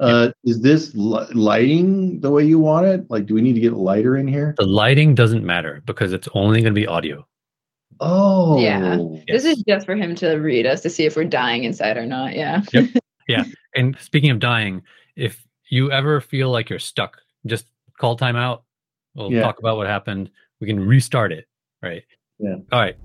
Uh, is this li- lighting the way you want it? Like, do we need to get lighter in here? The lighting doesn't matter because it's only going to be audio. Oh, Yeah. Yes. This is just for him to read us to see if we're dying inside or not. Yeah. Yeah. And speaking of dying, if you ever feel like you're stuck, just call timeout. We'll Yeah. talk about what happened. We can restart it. Right. Yeah. All right.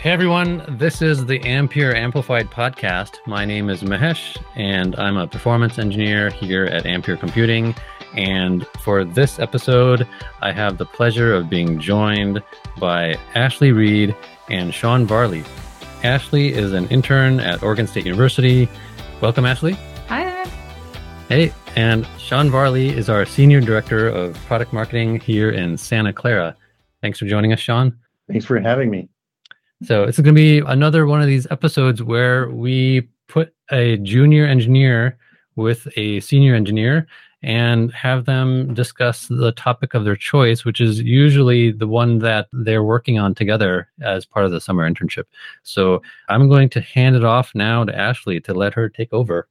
Hey everyone, this is the Ampere Amplified podcast. My name is Mahesh, and I'm a performance engineer here at Ampere Computing. And for this episode, I have the pleasure of being joined by Ashley Reed and Sean Varley. Ashley is an intern at Oregon State University. Welcome, Ashley. Hi there. Hey, and Sean Varley is our senior director of product marketing here in Santa Clara. Thanks for joining us, Sean. Thanks for having me. So this is going to be another one of these episodes where we put a junior engineer with a senior engineer and have them discuss the topic of their choice, which is usually the one that they're working on together as part of the summer internship. So I'm going to hand it off now to Ashley to let her take over.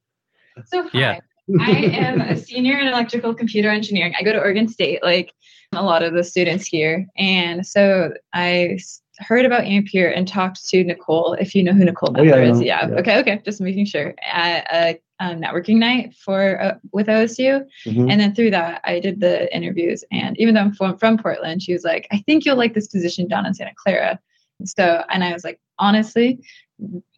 So hi. Yeah. I am a senior in electrical computer engineering. I go to Oregon State, like a lot of the students here. And so I heard about Ampere and talked to Nicole, if you know who Nicole Oh, yeah, is. Yeah. Yeah. Okay. Okay. Just making sure. At a, um networking night for uh, with OSU. Mhm. And then through that, I did the interviews. And even though I'm from, from Portland, she was like, I think you'll like this position down in Santa Clara. So, and I was like, honestly,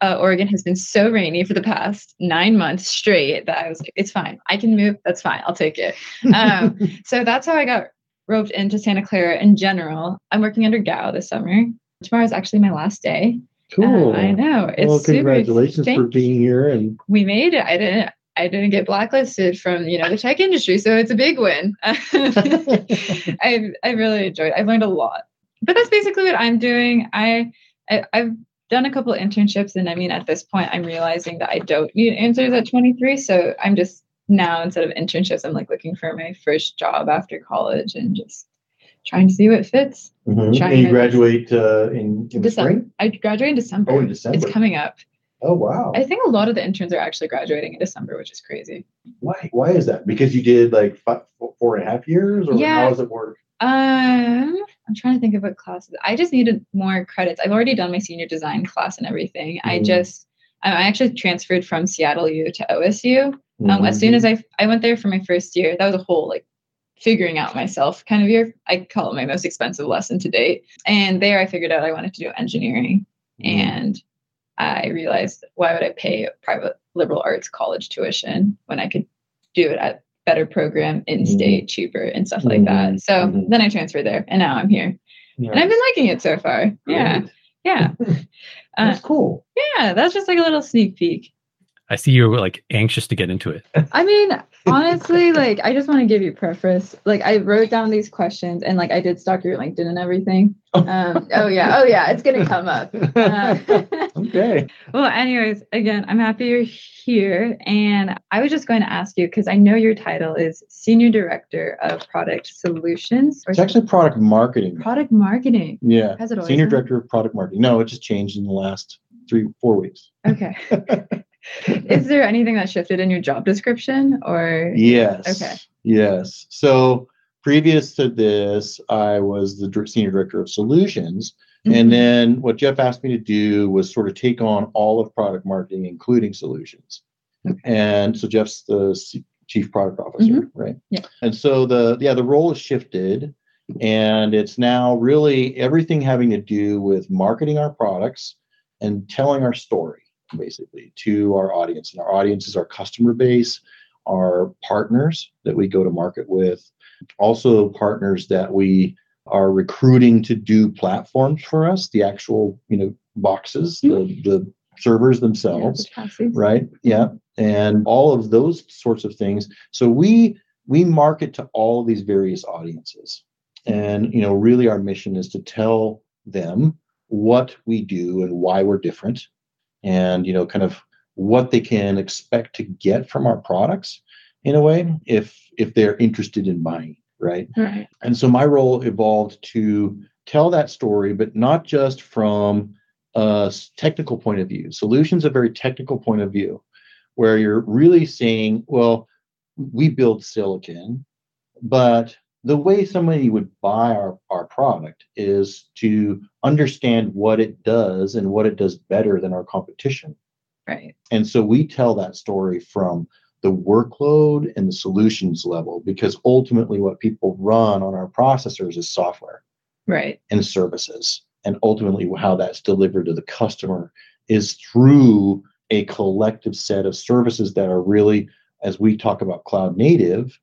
uh, Oregon has been so rainy for the past nine months straight that I was like, it's fine. I can move. That's fine. I'll take it. Um, so that's how I got roped into Santa Clara in general. I'm working under GAO this summer. Tomorrow is actually my last day. Uh, cool. I know. It's well, super- congratulations for being here. And we made it. I didn't. I didn't get blacklisted from you know the tech industry, so it's a big win. I I really enjoyed. It. I learned a lot. But that's basically what I'm doing. I, I I've done a couple internships, and I mean at this point, I'm realizing that I don't need answers at 23. So I'm just now instead of internships, I'm like looking for my first job after college and just trying to see what fits. Mhm. And you graduate uh, in, in December. spring. I graduate in December. Oh, in December. It's coming up. Oh wow. I think a lot of the interns are actually graduating in December, which is crazy. Why? Why is that? Because you did like five, four and a half years, or Yeah. how does it work? Um, I'm trying to think of what classes. I just needed more credits. I've already done my senior design class and everything. I Mhm. just, I I actually transferred from Seattle U to OSU. Um, Mm-hmm. as soon as I, I went there for my first year, that was a whole like figuring out myself kind of year. I call it my most expensive lesson to date. And there I figured out I wanted to do engineering. Mm-hmm. And I realized why would I pay a private liberal arts college tuition when I could do it at better program in state, cheaper and stuff like that. Mhm. So then I transferred there and now I'm here. Yeah. And I've been liking it so far. Yeah. Yeah. Uh, That's cool. yeah. That's just like a little sneak peek. I see you're like anxious to get into it. I mean, honestly, like I just want to give you preface. Like I wrote down these questions and like I did stalk your LinkedIn and everything. Um, oh yeah, oh yeah, it's gonna come up. Uh, okay. well, anyways, again, I'm happy you're here, and I was just going to ask you because I know your title is Senior Director of Product Solutions or It's actually product marketing. Product Marketing. Yeah. Has it Senior been? director of product marketing. No, it just changed in the last three, four weeks. Okay. is there anything that shifted in your job description, or Yes. Okay. Yes. So previous to this, I was the senior director of solutions. Mhm. And then what Jeff asked me to do was sort of take on all of product marketing, including solutions. And so Jeff's the C- chief product officer, right? Yeah. And so the yeah the role has shifted, and it's now really everything having to do with marketing our products and telling our story basically to our audience. And our audience is our customer base, our partners that we go to market with, also partners that we are recruiting to do platforms for us, the actual, you know, boxes, the, mm-hmm. the servers Yeah, themselves, the right? Yeah. And all of those sorts of things. So we we market to all these various audiences. And you know, really our mission is to tell them what we do and why we're different and you know, kind of what they can expect to get from our products in a way if if they're interested in buying, right? Right. And so my role evolved to tell that story, but not just from a technical point of view. Solutions a very technical point of view, where you're really saying, well, we build silicon, but the way somebody would buy our, our product is to understand what it does and what it does better than our competition. Right. And so we tell that story from the workload and the solutions level because ultimately what people run on our processors is software Right. and services. And ultimately how that's delivered to the customer is through a collective set of services that are really, as we talk about cloud native,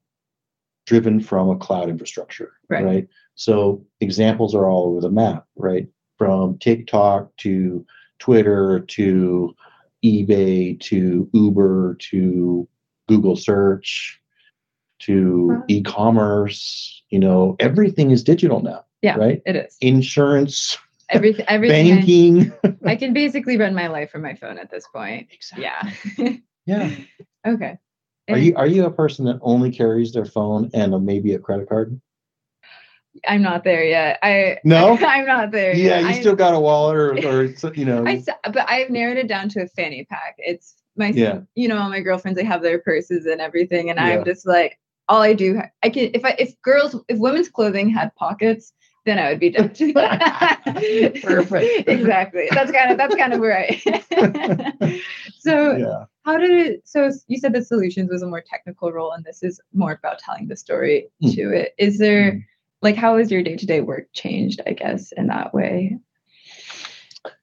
driven from a cloud infrastructure. Right. So examples are all over the map, right? From TikTok to Twitter to eBay to Uber to Google search to Wow. e-commerce, you know, everything is digital now, Yeah. right? It is. Insurance, Everything. Everything. Banking. I can basically run my life from my phone at this point. Exactly. Yeah. Yeah. okay. Are you are you a person that only carries their phone and a, maybe a credit card? I'm not there yet. I No? I'm not there. Yeah, yet. you I, still got a wallet or or you know. I, but I've narrowed it down to a fanny pack. It's my Yeah. you know all my girlfriends they have their purses and everything, and Yeah. I'm just like all I do. I can if I if girls if women's clothing had pockets. Then I would be done. Perfect. exactly. That's kind of that's kind of where I. so yeah. How did it so you said the solutions was a more technical role and this is more about telling the story Mm. to it is there Mm. like how has your day-to-day work changed i guess in that way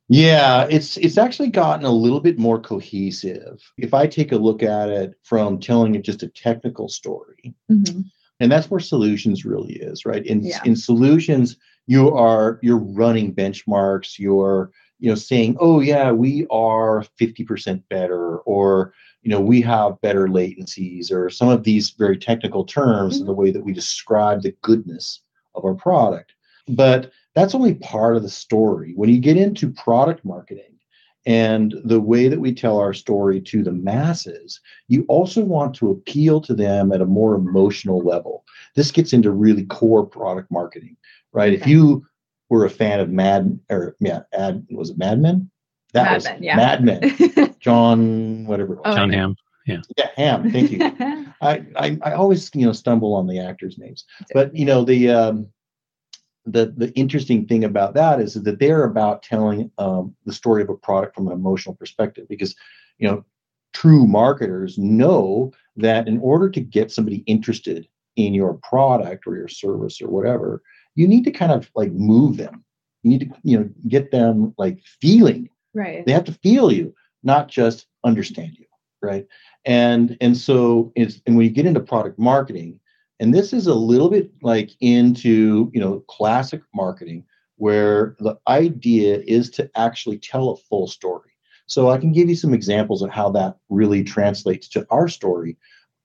Yeah, it's it's actually gotten a little bit more cohesive. If I take a look at it from telling it just a technical story, Mhm. and that's where solutions really is, right? In Yeah. in solutions, you are you're running benchmarks, you're you know saying, "Oh yeah, we are 50% better," or you know, we have better latencies or some of these very technical terms in mm-hmm. the way that we describe the goodness of our product. But that's only part of the story. When you get into product marketing and the way that we tell our story to the masses, you also want to appeal to them at a more emotional level. This gets into really core product marketing, right? If you were a fan of Mad or yeah, ad was it Mad Men? That Mad was Men, yeah. Mad Men. Jon, whatever. It was. Oh, Jon. Hamm. Yeah, Yeah, Hamm. Thank you. I, I I always you know stumble on the actors' names, but you know the um, the the interesting thing about that is that they're about telling um, the story of a product from an emotional perspective because you know true marketers know that in order to get somebody interested in your product or your service or whatever, you need to kind of like move them. You need to you know get them like feeling. Right. They have to feel you not just understand you right? And and so it's and when you get into product marketing and this is a little bit like into you know classic marketing where the idea is to actually tell a full story. So i can give you some examples of how that really translates to our story.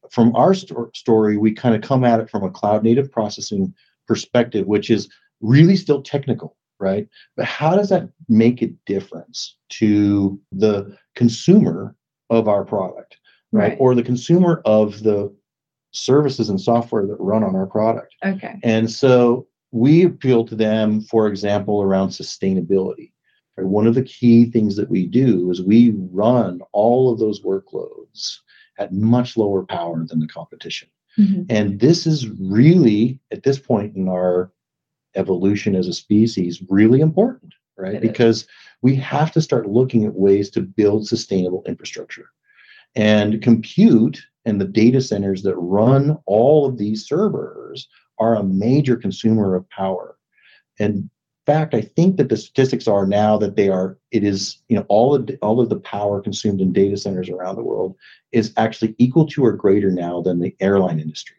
From our sto- story we kind of come at it from a cloud native processing perspective which is really still technical right but how does that make a difference to the consumer of our product, right? Right. Or the consumer of the services and software that run on our product? okay And so we appeal to them, for example, around sustainability. Right? One of the key things that we do is we run all of those workloads at much lower power than the competition. Mhm. And this is really, at this point in our evolution as a species, really important, right? It is. because we have to start looking at ways to build sustainable infrastructure. And compute and the data centers that run all of these servers are a major consumer of power. And fact, I think that the statistics are now that they are, it is, you know, all of, all of the power consumed in data centers around the world is actually equal to or greater now than the airline industry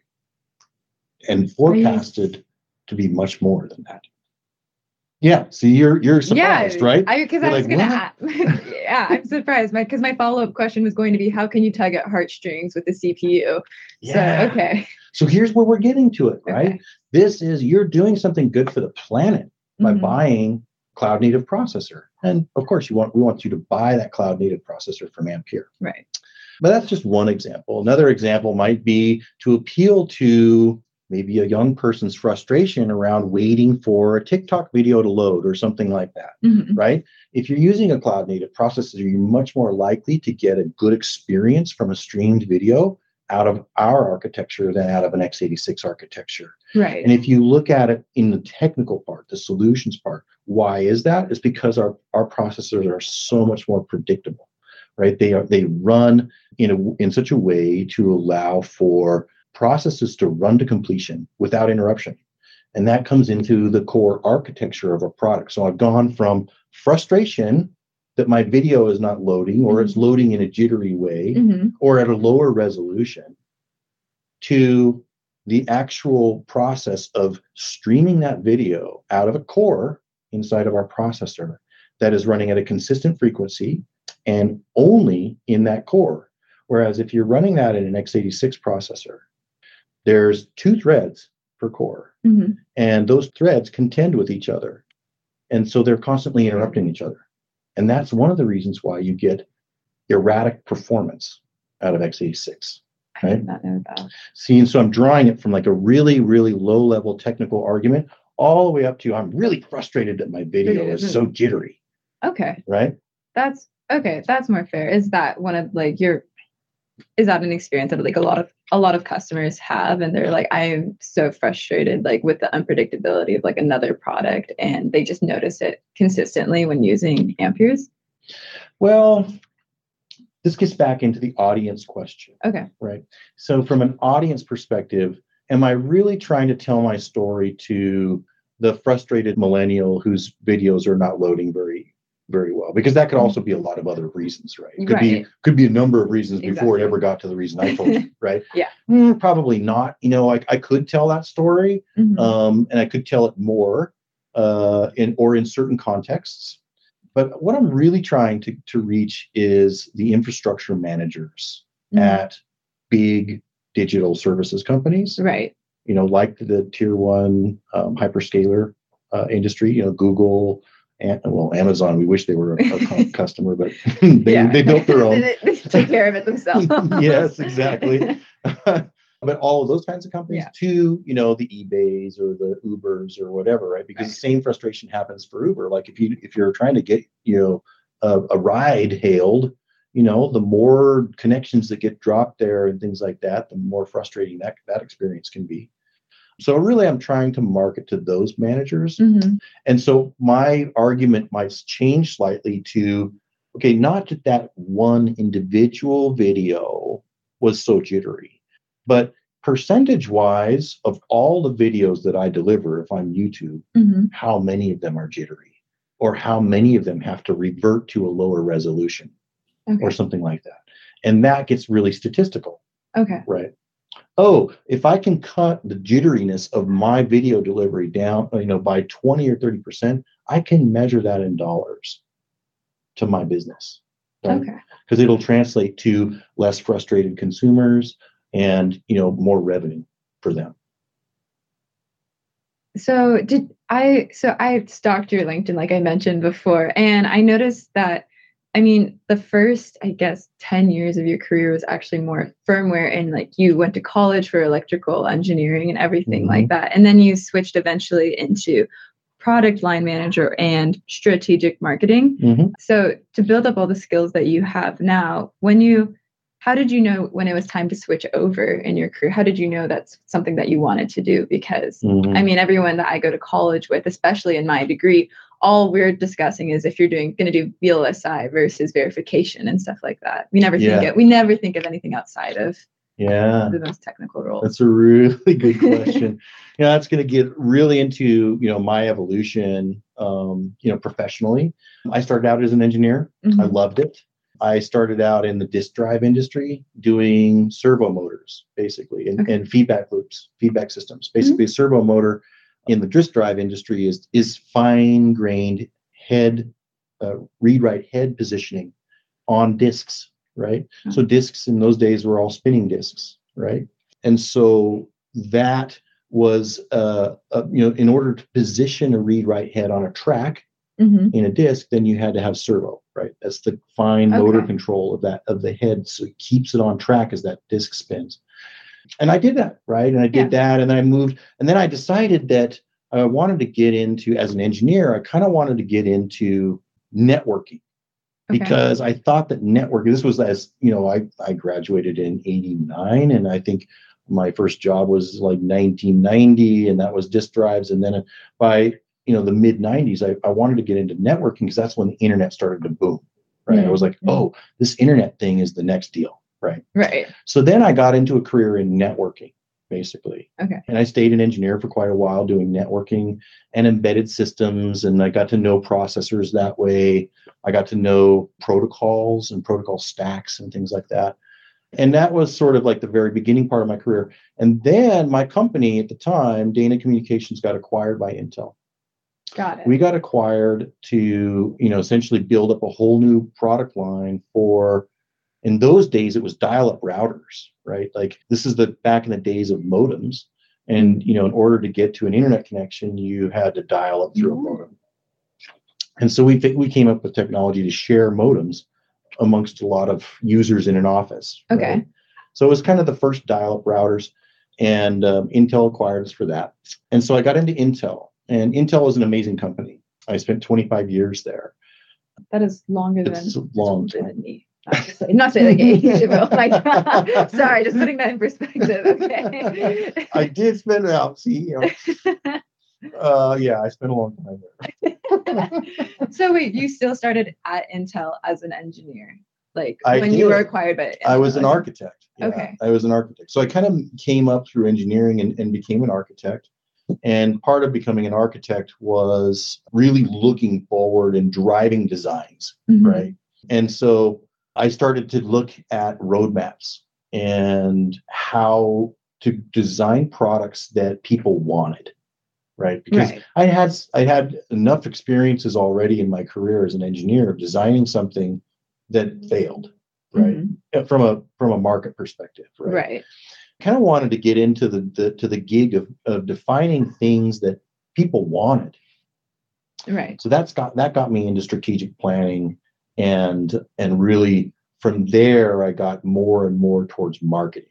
and forecasted to be much more than that. Yeah, see, you're you're surprised, yeah, right? I because You're I was like, gonna. ask, yeah, I'm surprised. My because my follow up question was going to be how can you tug at heartstrings with the CPU? So okay, So here's where we're getting to it, right? Okay. This is you're doing something good for the planet by Mhm. buying cloud native processor. And of course, you want we want you to buy that cloud native processor from Ampere. right. But that's just one example. Another example might be to appeal to maybe a young person's frustration around waiting for a TikTok video to load or something like that, Mhm. right? If you're using a cloud native processor, you're much more likely to get a good experience from a streamed video out of our architecture than out of an x86 architecture. Right. And if you look at it in the technical part, the solutions part, why is that? Is because our, our processors are so much more predictable, right? They are they run in a in such a way to allow for processes to run to completion without interruption. And that comes into the core architecture of a product. So I've gone from frustration that my video is not loading or it's loading in a jittery way Mhm. or at a lower resolution to the actual process of streaming that video out of a core inside of our processor that is running at a consistent frequency and only in that core. Whereas if you're running that in an x86 processor, there's two threads per core, Mhm. and those threads contend with each other. And so they're constantly interrupting each other. And that's one of the reasons why you get erratic performance out of x86. I Right. did not know that. See, and so I'm drawing it from like a really, really low level technical argument all the way up to I'm really frustrated that my video Video is so jittery, Okay. right? That's okay. That's more fair. Is that one of like your is that an experience that like a lot of a lot of customers have and they're like I am so frustrated like with the unpredictability of like another product and they just notice it consistently when using Amperes? Well, this gets back into the audience question, Okay. right? So, from an audience perspective, am I really trying to tell my story to the frustrated millennial whose videos are not loading very, very well? Because that could also be a lot of other reasons, right? It could be could be a number of reasons before it ever got to the reason I told you, right? Yeah. Hmm, probably not. You know, I, I could tell that story, Mhm. um, and I could tell it more uh, in or in certain contexts. But what I'm really trying to, to reach is the infrastructure managers Mhm. at big digital services companies, right. you know, like the tier one um, hyperscaler uh, industry, you know, Google, well, Amazon. We wish they were a, a customer, but they, they built their own. they, take care of it themselves. yes, exactly. but all of those kinds of companies Yeah. to you know the ebays or the ubers or whatever right because the same frustration happens for uber like if you if you're trying to get you know a, a ride hailed you know the more connections that get dropped there and things like that the more frustrating that that experience can be so really i'm trying to market to those managers Mhm. and so my argument might change slightly to okay, not that that one individual video was so jittery, but percentage wise of all the videos that I deliver, if I'm YouTube, Mhm. how many of them are jittery or how many of them have to revert to a lower resolution Okay. or something like that. And that gets really statistical Okay. right oh if i can cut the jitteriness of my video delivery down you know by 20 or 30 percent i can measure that in dollars to my business right? Okay. because it'll translate to less frustrated consumers and you know more revenue for them So did I so I stalked your LinkedIn like I mentioned before and I noticed that I mean the first I guess 10 years of your career was actually more firmware and like you went to college for electrical engineering and everything Mhm. like that and then you switched eventually into product line manager and strategic marketing. Mhm. So to build up all the skills that you have now when you how did you know when it was time to switch over in your career? How did you know that's something that you wanted to do? Because Mhm. I mean, everyone that I go to college with, especially in my degree, all we're discussing is if you're doing going to do VLSI versus verification and stuff like that. We never think it. We never think of anything outside of yeah the most technical roles. That's a really good question. yeah, that's going to get really into you know my evolution, um, you know, professionally. I started out as an engineer. I Mhm. loved it. I started out in the disk drive industry doing servo motors, basically, and, Okay. and feedback loops, feedback systems. Basically, a servo motor in the disk drive industry is is fine grained head, uh, read write head positioning on disks, right? So disks in those days were all spinning disks, right? And so that was, uh, uh, you know, in order to position a read write head on a track Mhm. in a disk, then you had to have servo, right? That's the fine motor Okay. control of that of the head, so it keeps it on track as that disk spins. And I did that, right? And I did that. And then I moved. And then I decided that I wanted to get into, as an engineer, I kind of wanted to get into networking Okay. because I thought that networking, this was as, you know, I, I graduated in 89 and I think my first job was like 1990 and that was disk drives. And then by, you know, the mid 90s, I, I wanted to get into networking because that's when the internet started to boom, right? I was like, oh, this internet thing is the next deal, right? Right. So then I got into a career in networking, basically. Okay. And I stayed an engineer for quite a while doing networking and embedded systems. And I got to know processors that way. I got to know protocols and protocol stacks and things like that. And that was sort of like the very beginning part of my career. And then my company at the time, Dayna Communications, got acquired by Intel Got it. we got acquired to you know essentially build up a whole new product line for in those days it was dial-up routers right like this is the back in the days of modems and you know in order to get to an internet connection you had to dial up through a Mhm. modem and so we we came up with technology to share modems amongst a lot of users in an office Okay. right? so it was kind of the first dial-up routers and um, intel acquired us for that and so i got into intel and intel is an amazing company i spent 25 years there that is longer than it's a long time than me. Not to say, not to like age, but like, sorry, just putting that in perspective. Okay. i did spend out see you know uh yeah i spent a long time there so wait, you still started at Intel as an engineer, like I when you were acquired by Intel. i was an architect Yeah, Okay. i was an architect so i kind of came up through engineering and, and became an architect and part of becoming an architect was really looking forward and driving designs Mhm. right? And so I started to look at roadmaps and how to design products that people wanted, right? Because Right. I had I had enough experiences already in my career as an engineer of designing something that failed, right? Mhm. From a from a market perspective, right? Right. Kind of wanted to get into the, the to the gig of of defining things that people wanted Right. so that's got that got me into strategic planning and and really from there i got more and more towards marketing.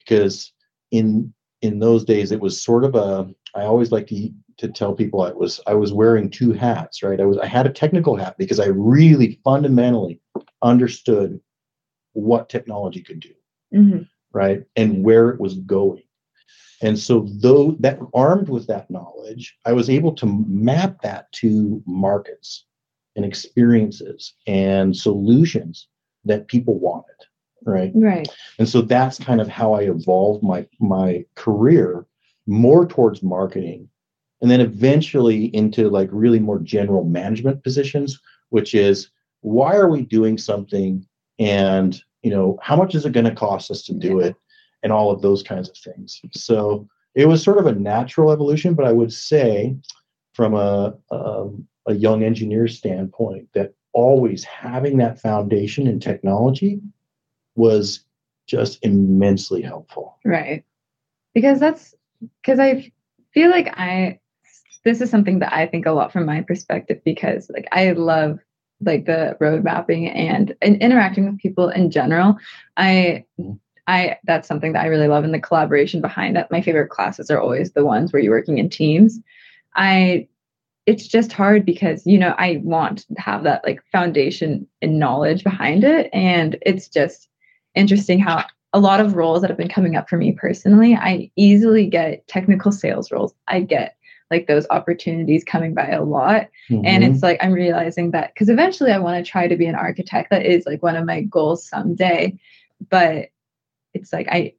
Because in in those days it was sort of a i always like to to tell people i was i was wearing two hats right? I was i had a technical hat because i really fundamentally understood what technology could do Mhm. right? And where it was going. And so though that armed with that knowledge i was able to map that to markets and experiences and solutions that people wanted right Right. and so that's kind of how i evolved my my career more towards marketing and then eventually into like really more general management positions which is why are we doing something and you know how much is it going to cost us to do Yeah. it and all of those kinds of things so it was sort of a natural evolution but i would say from a um, a young engineer standpoint that always having that foundation in technology was just immensely helpful Right. Because that's because I feel like I this is something that I think a lot from my perspective because like I love like the road mapping and, and interacting with people in general. I Mhm. I that's something that I really love and the collaboration behind it. My favorite classes are always the ones where you're working in teams. I it's just hard because you know I want to have that like foundation and knowledge behind it and it's just interesting how a lot of roles that have been coming up for me personally, I easily get technical sales roles. I get like those opportunities coming by a lot. And Mhm. it's like I'm realizing that because eventually I want to try to be an architect. That is like one of my goals someday. But it's like I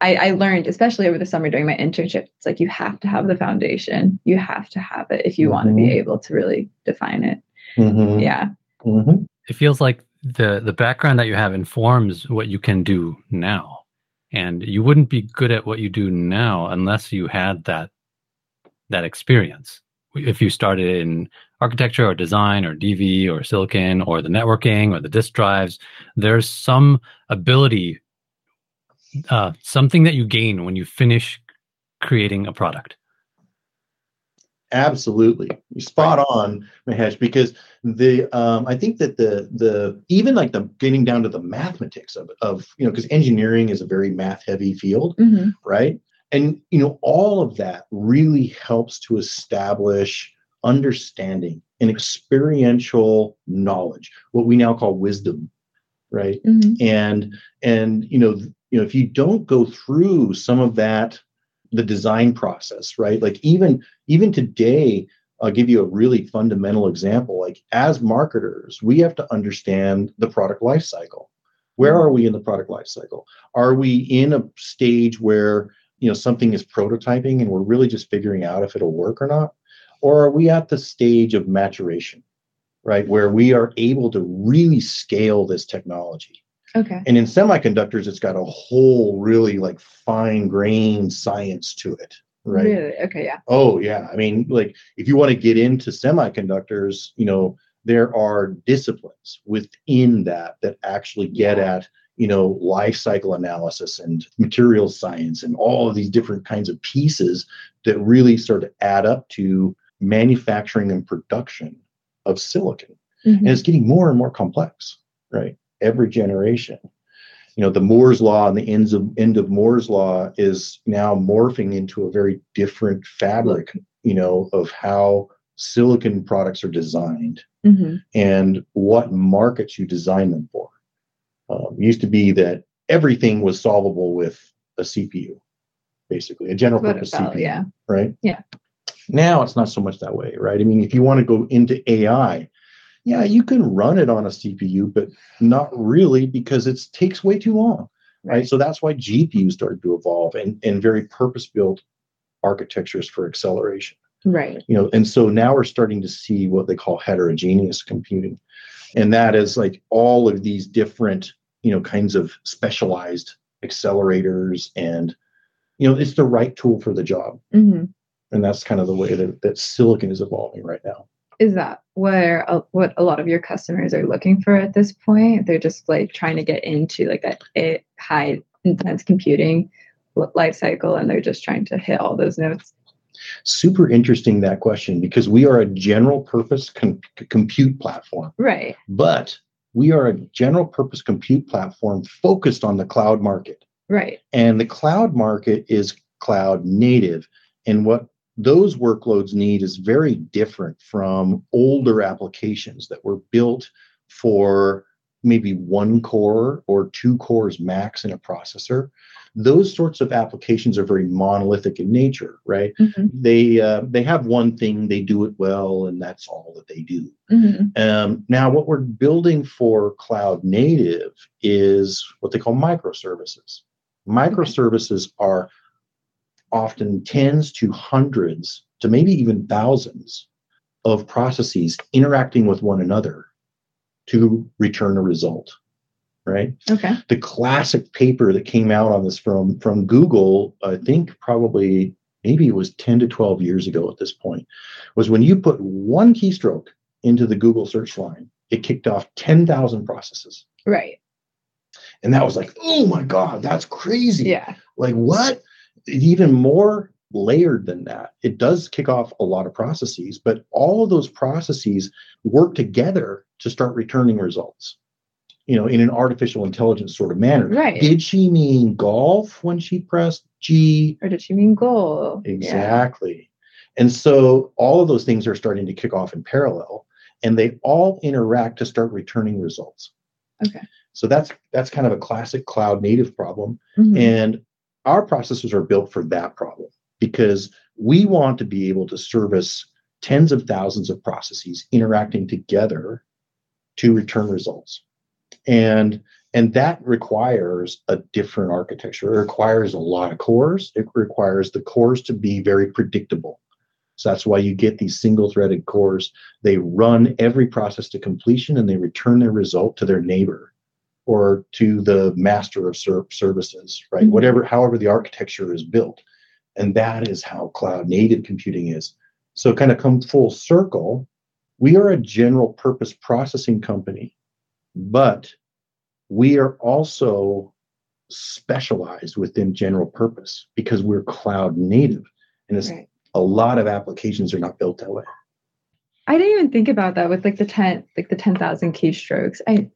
I, I learned, especially over the summer during my internship, it's like you have to have the foundation. You have to have it if you want to be Mhm. able to really define it. Mhm. Yeah. Mhm. It feels like the the background that you have informs what you can do now, and you wouldn't be good at what you do now unless you had that that experience. If you started in architecture or design or DV or silicon or the networking or the disk drives, there's some ability, uh, something that you gain when you finish creating a product. Absolutely, You're spot on, Mahesh. Because the um, I think that the the even like the getting down to the mathematics of of you know because engineering is a very math heavy field, Mhm. right? And you know all of that really helps to establish understanding and experiential knowledge, what we now call wisdom, right? Mhm. and and you know th- you know if you don't go through some of that the design process right? Like even even today i'll give you a really fundamental example. Like as marketers we have to understand the product life cycle. Where mm-hmm. are we in the product life cycle? Are we in a stage where you know something is prototyping and we're really just figuring out if it'll work or not? Or are we at the stage of maturation right? Where we are able to really scale this technology Okay. and in semiconductors it's got a whole really like fine grained science to it right Really? Okay. Yeah. oh yeah i mean like if you want to get into semiconductors you know there are disciplines within that that actually get Yeah. at you know life cycle analysis and materials science and all of these different kinds of pieces that really start to add up to manufacturing and production of silicon Mhm. and it's getting more and more complex right every generation you know the moore's law and the ends of end of moore's law is now morphing into a very different fabric you know of how silicon products are designed Mhm. and what markets you design them for um, used to be that everything was solvable with a cpu basically a general purpose about? cpu Yeah. right? Yeah. Now it's not so much that way, right? I mean, if you want to go into AI, yeah, you can run it on a CPU, but not really because it takes way too long, right? So that's why GPUs started to evolve and, and very purpose-built architectures for acceleration. Right. You know, and so now we're starting to see what they call heterogeneous computing. And that is like all of these different, you know, kinds of specialized accelerators and you know, it's the right tool for the job hmm and that's kind of the way that, that silicon is evolving right now Is that where a, what a lot of your customers are looking for at this point? They're just like trying to get into like that a- high intense computing life cycle, and they're just trying to hit all those notes. super interesting that question because we are a general purpose com- compute platform Right. but we are a general purpose compute platform focused on the cloud market Right. and the cloud market is cloud native and what those workloads need is very different from older applications that were built for maybe one core or two cores max in a processor. Those sorts of applications are very monolithic in nature right? Mhm. they uh, they have one thing they do it well and that's all that they do. Mhm. um, now what we're building for cloud native is what they call microservices. Microservices are often tens to hundreds to maybe even thousands of processes interacting with one another to return a result right Okay. the classic paper that came out on this from from Google, I think probably maybe it was 10 to 12 years ago at this point, was when you put one keystroke into the Google search line, it kicked off 10,000 processes. Right. And that was like, oh my God, that's crazy. Yeah. Like what? It's even more layered than that. It does kick off a lot of processes, but all of those processes work together to start returning results. You know, in an artificial intelligence sort of manner. Right. Did she mean golf when she pressed G? Or did she mean goal? Yeah. Exactly. And so all of those things are starting to kick off in parallel and they all interact to start returning results. Okay. So that's that's kind of a classic cloud native problem. Mhm. And our processors are built for that problem because we want to be able to service tens of thousands of processes interacting together to return results. And and that requires a different architecture. It requires a lot of cores. It requires the cores to be very predictable. So that's why you get these single threaded cores. They run every process to completion and they return their result to their neighbor or to the master of ser- services, right? Mhm. Whatever, however the architecture is built. And that is how cloud native computing is. So, kind of come full circle, we are a general purpose processing company, but we are also specialized within general purpose because we're cloud native. And it's Right. a lot of applications are not built that way. I didn't even think about that with like the ten like the ten thousand keystrokes. I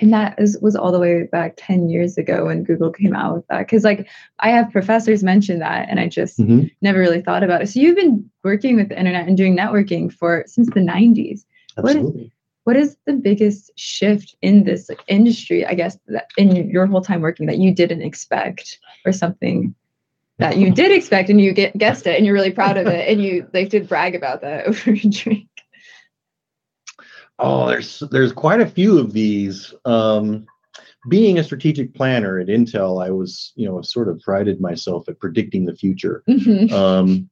and that is, was all the way back 10 years ago when google came out with that because like i have professors mention that and i just Mhm. never really thought about it so you've been working with the internet and doing networking for since the 90s What is- Absolutely. what is the biggest shift in this like, industry i guess that in your whole time working that you didn't expect or something that you did expect and you get guessed it and you're really proud of it and you like did brag about that over a drink Oh, there's there's quite a few of these. Um, being a strategic planner at Intel, I was you know sort of prided myself at predicting the future. Mhm. Um,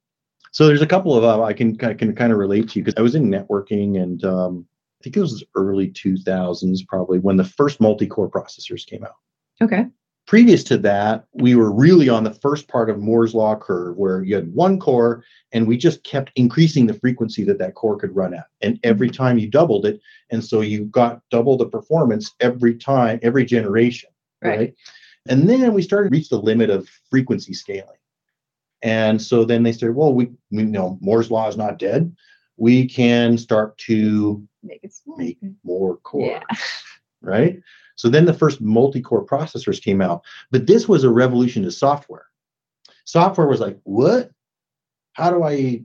so there's a couple of uh, I can I can kind of relate to you because I was in networking and um, I think it was early 2000s probably when the first multi-core processors came out. okay Previous to that, we were really on the first part of Moore's law curve where you had one core and we just kept increasing the frequency that that core could run at. And every time you doubled it, and so you got double the performance every time, every generation, Right. right? And then we started to reach the limit of frequency scaling. And so then they said, well, we, we know Moore's law is not dead. We can start to make it make more cores, yeah right? So then the first multi-core processors came out, but this was a revolution to software. Software was like, what? How do I?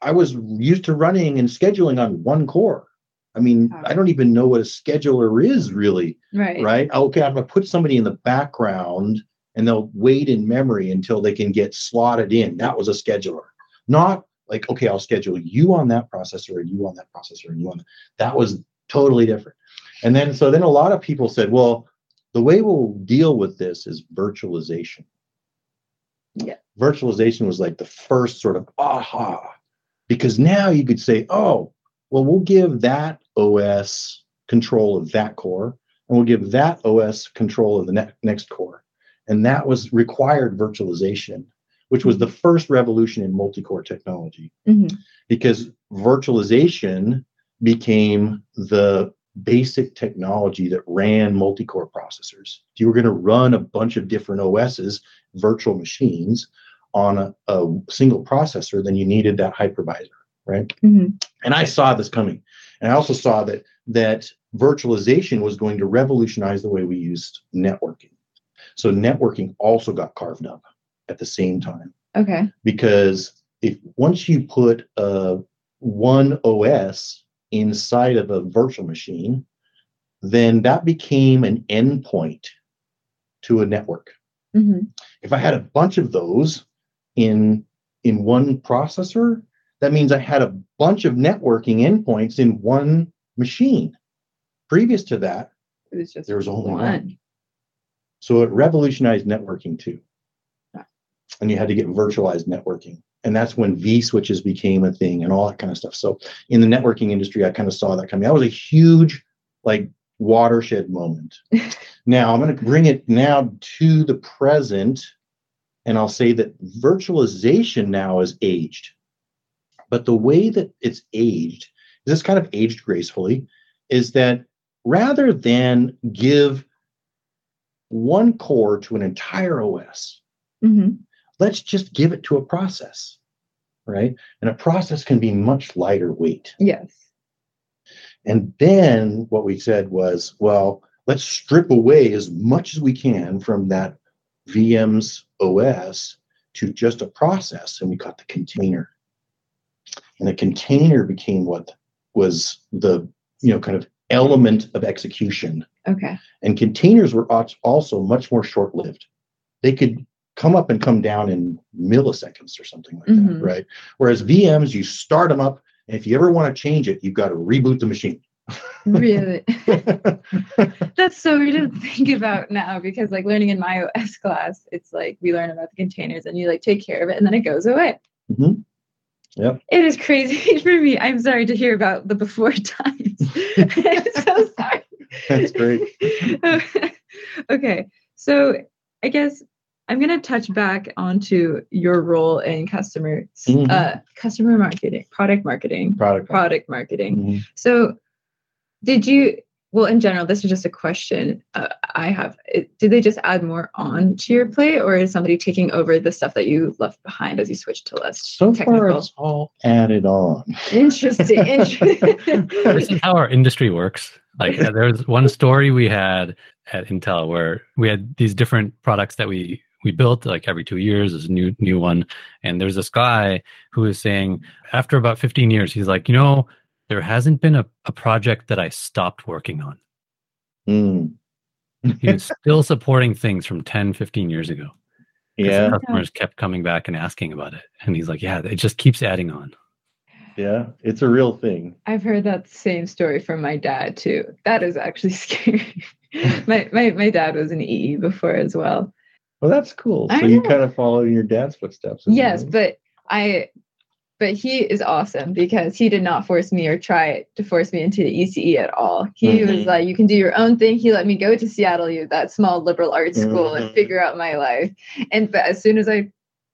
I was used to running and scheduling on one core. I mean, I don't even know what a scheduler is really, right right? Okay, I'm gonna put somebody in the background and they'll wait in memory until they can get slotted in. That was a scheduler, not like okay, I'll schedule you on that processor and you on that processor and you on that. That was totally different. And then so then a lot of people said, well, the way we'll deal with this is virtualization. Yeah. Virtualization was like the first sort of aha, because now you could say, oh, well, we'll give that OS control of that core, and we'll give that OS control of the ne- next core. And that was required virtualization, which was the first revolution in multi-core technology Mhm. because virtualization became the basic technology that ran multi-core processors. If you were going to run a bunch of different OSs, virtual machines, on a, a single processor, then you needed that hypervisor, right? Mhm. And I saw this coming. And I also saw that that virtualization was going to revolutionize the way we used networking. So networking also got carved up at the same time okay because if once you put uh, one OS inside of a virtual machine, then that became an endpoint to a network. Mhm. If I had a bunch of those in in one processor, that means I had a bunch of networking endpoints in one machine. Previous to that, was there was only one. one. So it revolutionized networking too. And you had to get virtualized networking. And that's when V switches became a thing and all that kind of stuff. So in the networking industry, I kind of saw that coming. That was a huge, like, watershed moment. now I'm going to bring it now to the present. And I'll say that virtualization now is aged. But the way that it's aged, this kind of aged gracefully, is that rather than give one core to an entire OS. Mhm. Let's just give it to a process, right? And a process can be much lighter weight. yes And then what we said was, well, let's strip away as much as we can from that VM's OS to just a process. And we got the container. And the container became what was the, you know, kind of element of execution okay and containers were also much more short lived. They could come up and come down in milliseconds or something like Mhm. that, right? Whereas VMs, you start them up, and if you ever want to change it, you've got to reboot the machine. really that's so weird to think about now because like learning in my os class it's like we learn about the containers and you like take care of it and then it goes away Mhm. Yep. it is crazy for me i'm sorry to hear about the before times i'm so sorry That's great. okay so i guess i'm going to touch back onto your role in customer Mhm. uh, customer marketing product marketing Product. product marketing Mhm. so did you well, in general, this is just a question uh, I have. It, did they just add more on to your plate, or is somebody taking over the stuff that you left behind as you switched to less So technical? far, it's all added on. Interesting. interesting. this is how our industry works. Like uh, there's one story we had at Intel where we had these different products that we we built like every two years is a new new one and there's this guy who is saying after about 15 years he's like you know there hasn't been a, a project that i stopped working on Mm. he was still supporting things from 10 15 years ago Yeah, customers kept coming back and asking about it and he's like yeah it just keeps adding on yeah, it's a real thing. I've heard that same story from my dad too. That is actually scary. my, my my dad was an EE before as well. Well, that's cool. I So you kind of follow in your dad's footsteps. Yes, it? but I but he is awesome because he did not force me or try to force me into the ECE at all. He was Mhm. like, you can do your own thing. He let me go to Seattle U, that small liberal arts school, and Mhm. figure out my life. And but as soon as I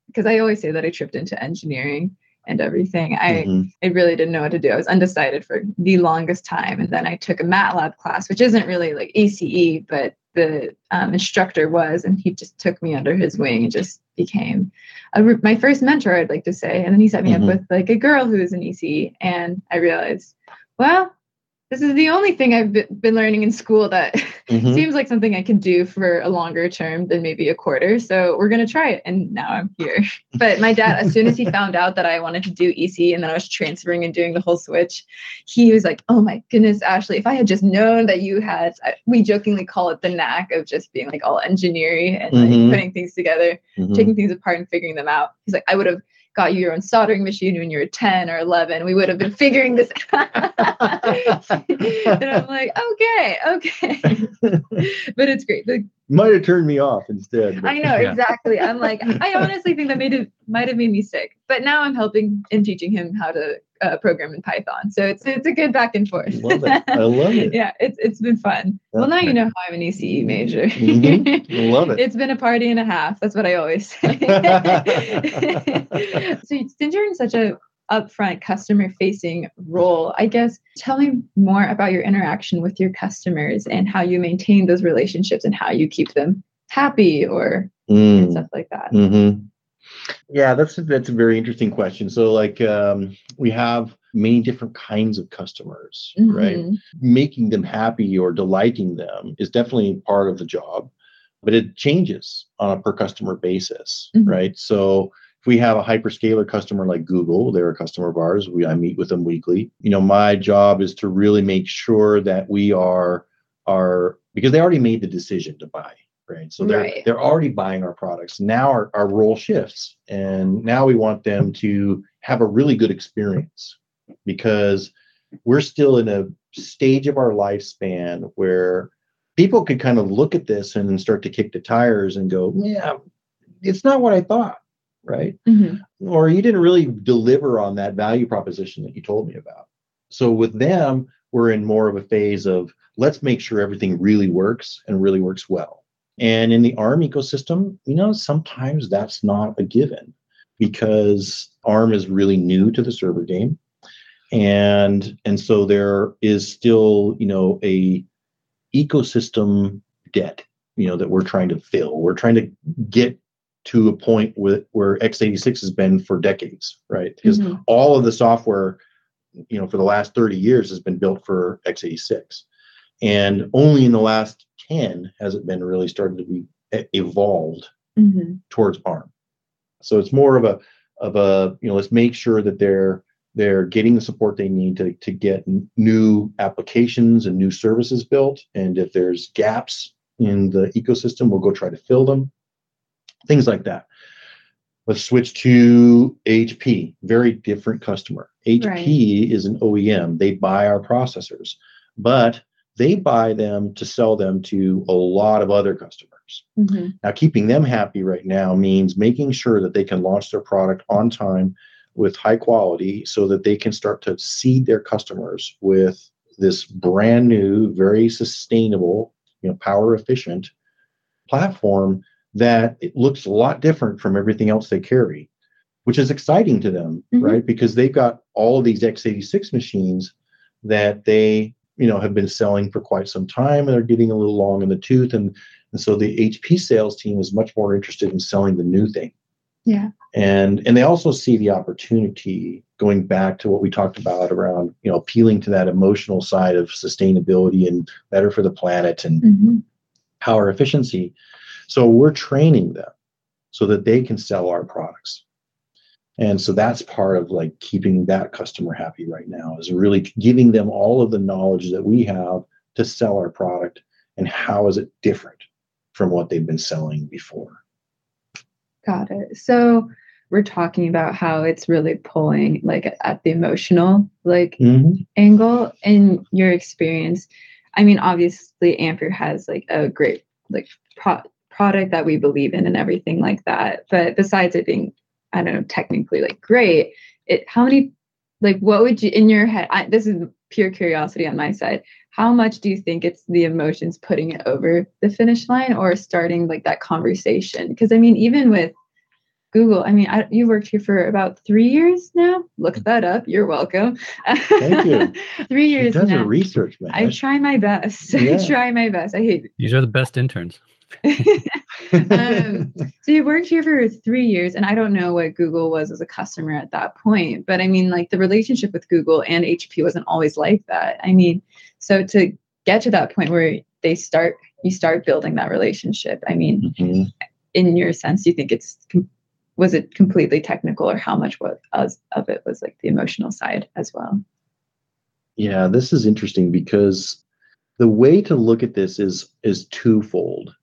because I always say that I tripped into engineering and everything, I Mhm. I really didn't know what to do. I was undecided for the longest time. And then I took a MATLAB class, which isn't really like ECE, but the um, instructor was, and he just took me under his wing and just became a, my first mentor, I'd like to say. And then he set me Mhm. up with like a girl who is an ECE. And I realized, well, this is the only thing I've been learning in school that Mhm. seems like something I can do for a longer term than maybe a quarter. So we're going to try it. And now I'm here. But my dad, as soon as he found out that I wanted to do EC and then I was transferring and doing the whole switch, he was like, Oh my goodness, Ashley, if I had just known that you had, we jokingly call it the knack of just being like all engineering and like Mhm. putting things together, Mhm. taking things apart and figuring them out. He's like, I would have got you your own soldering machine when you were 10 or 11. We would have been figuring this out. and I'm like, okay, okay. but it's great. The Might have turned me off instead. but- I know Yeah. exactly. I'm like, I honestly think that made it might have made me sick, but now I'm helping and teaching him how to uh, program in Python. So it's it's a good back and forth. Love it. I love it. yeah, it's it's been fun. Well, now you know how I'm an ECE major. Mhm. Love it. It's been a party and a half. That's what I always say. so since you're in such a upfront customer facing role, I guess tell me more about your interaction with your customers and how you maintain those relationships and how you keep them happy or Mm. stuff like that. hmm Yeah, that's a, that's a very interesting question. So, like, um, we have many different kinds of customers, right? Mhm. Making them happy or delighting them is definitely part of the job, but it changes on a per customer basis, Mhm. right? So, if we have a hyperscaler customer like Google, they're a customer of ours. We I meet with them weekly. You know, my job is to really make sure that we are are because they already made the decision to buy, right? So they're Right. they're already buying our products. Now our, our role shifts, and now we want them to have a really good experience because we're still in a stage of our lifespan where people could kind of look at this and then start to kick the tires and go, yeah, it's not what I thought, right? Mhm. Or you didn't really deliver on that value proposition that you told me about. So with them, we're in more of a phase of let's make sure everything really works and really works well. And in the ARM ecosystem, you know, sometimes that's not a given because ARM is really new to the server game. And and so there is still, you know, a ecosystem debt, you know, that we're trying to fill. We're trying to get to a point with where x86 has been for decades, right? Because Mhm. all of the software, you know, for the last 30 years has been built for x86. And only in the last 10 has it been really started to be evolved Mhm. towards ARM. So it's more of a of a you know let's make sure that they're they're getting the support they need to to get n- new applications and new services built. And if there's gaps in the ecosystem, we'll go try to fill them. Things like that. Let's switch to HP. Very different customer. HP is an OEM. They buy our processors, but they buy them to sell them to a lot of other customers. Mhm. Now, keeping them happy right now means making sure that they can launch their product on time with high quality so that they can start to seed their customers with this brand new, very sustainable, you know, power efficient platform that it looks a lot different from everything else they carry, which is exciting to them, Mhm. right? Because they've got all these x86 machines that they you know have been selling for quite some time and they're getting a little long in the tooth and and so the hp sales team is much more interested in selling the new thing. Yeah. and and they also see the opportunity going back to what we talked about around you know appealing to that emotional side of sustainability and better for the planet and hmm power efficiency. So we're training them so that they can sell our products and so that's part of like keeping that customer happy right now is really giving them all of the knowledge that we have to sell our product and how is it different from what they've been selling before Got it. So we're talking about how it's really pulling like at the emotional like mm-hmm. angle in your experience. I mean, obviously Ampere has like a great like pro- product that we believe in and everything like that. But besides it being, I don't know, technically like great, it how many like what would you in your head? I, this is pure curiosity on my side. How much do you think it's the emotions putting it over the finish line or starting like that conversation? Because I mean, even with Google, I mean, I, you worked here for about three years now. Look mm-hmm. that up. You're welcome. Thank you. three She years does her now. research man I try my best. Yeah. I try my best. I hate These are the best interns. um, so you worked here for three years, and I don't know what Google was as a customer at that point, but I mean, like the relationship with Google and HP wasn't always like that. I mean, so to get to that point where they start, you start building that relationship. I mean, Mhm. in your sense, do you think it's was it completely technical, or how much was of it was like the emotional side as well? Yeah, this is interesting because the way to look at this is is twofold.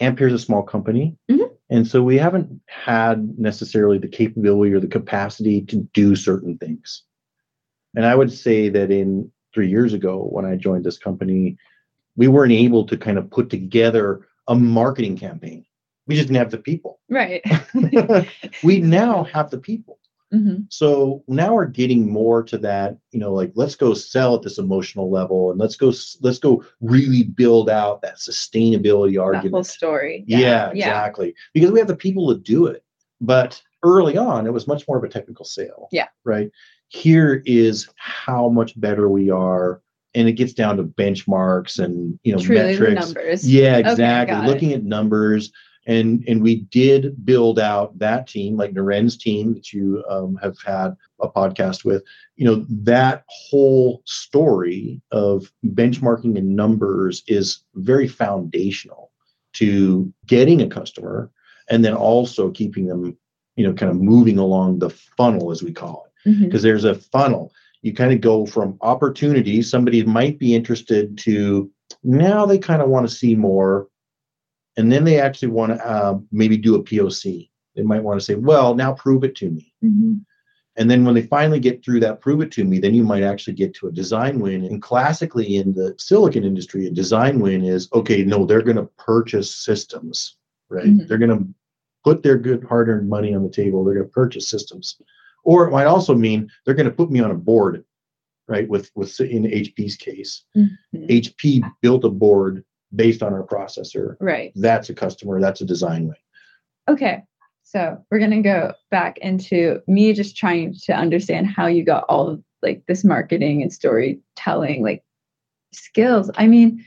Ampere is a small company, Mhm. and so we haven't had necessarily the capability or the capacity to do certain things. And I would say that in three years ago, when I joined this company, we weren't able to kind of put together a marketing campaign. We just didn't have the people. Right. we now have the people. Hmm So now we're getting more to that, you know, like let's go sell at this emotional level and let's go let's go really build out that sustainability That whole argument. story. Yeah, exactly. Because we have the people to do it. But early on, it was much more of a technical sale. Yeah. Right. Here is how much better we are. And it gets down to benchmarks and you know Truly metrics. numbers. Yeah, Okay, exactly. it. Looking at numbers, and and we did build out that team, like Naren's team that you um, have had a podcast with. You know, that whole story of benchmarking and numbers is very foundational to getting a customer, and then also keeping them, you know, kind of moving along the funnel as we call it because there's a funnel. You kind of go from opportunity, somebody might be interested to now they kind of want to see more. And then they actually want to uh, maybe do a POC. They might want to say, well, now prove it to me. Mhm. And then when they finally get through that prove it to me, then you might actually get to a design win. And classically in the silicon industry, a design win is okay, no, they're going to purchase systems, right? Mhm. They're going to put their good hard earned money on the table. They're going to purchase systems. Or it might also mean they're going to put me on a board, right? With, with in HP's case, Mhm. HP built a board based on our processor. Right. That's a customer, that's a design win. Okay. So we're gonna go back into me just trying to understand how you got all of like this marketing and storytelling like skills. I mean,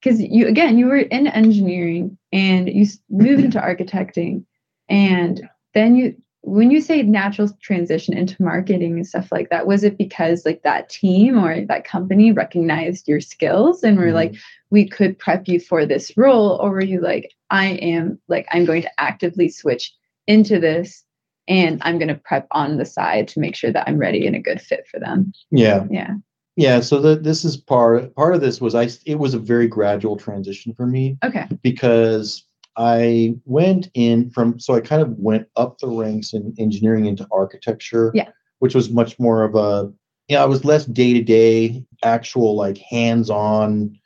because you again you were in engineering and you moved into architecting, and then you when you say natural transition into marketing and stuff like that, was it because like that team or that company recognized your skills and were Mhm. like, we could prep you for this role, or were you like, I am like I'm going to actively switch into this and I'm going to prep on the side to make sure that I'm ready and a good fit for them. Yeah. Yeah. Yeah. So the, this is part part of this was I it was a very gradual transition for me Okay. because I went in from so I kind of went up the ranks in engineering into architecture. Yeah. Which was much more of a yeah, I was less day to day, actual like hands on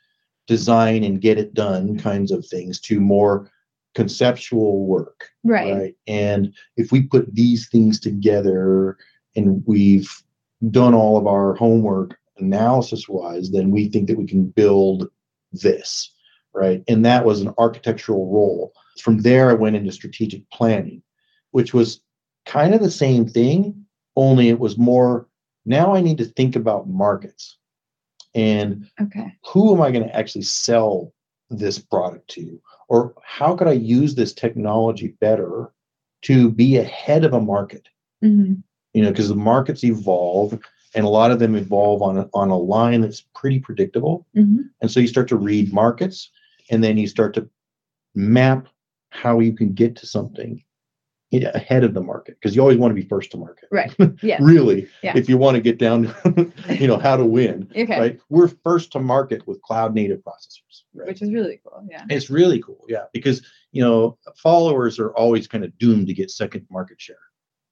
design and get it done kinds of things to more conceptual work. Right. right? And if we put these things together and we've done all of our homework analysis wise, then we think that we can build this. Right. And that was an architectural role. From there, I went into strategic planning, which was kind of the same thing, only it was more now I need to think about markets. And Okay. who am I going to actually sell this product to? Or how could I use this technology better to be ahead of a market? hmm You know, because the markets evolve and a lot of them evolve on a, on a line that's pretty predictable. hmm And so you start to read markets and then you start to map how you can get to something ahead of the market because you always want to be first to market. Right. Yeah. really, Yeah. if you want to get down to, you know, how to win, Okay. right? We're first to market with cloud native processors. Right? Which is really cool. Yeah. It's really cool, yeah, because you know followers are always kind of doomed to get second market share,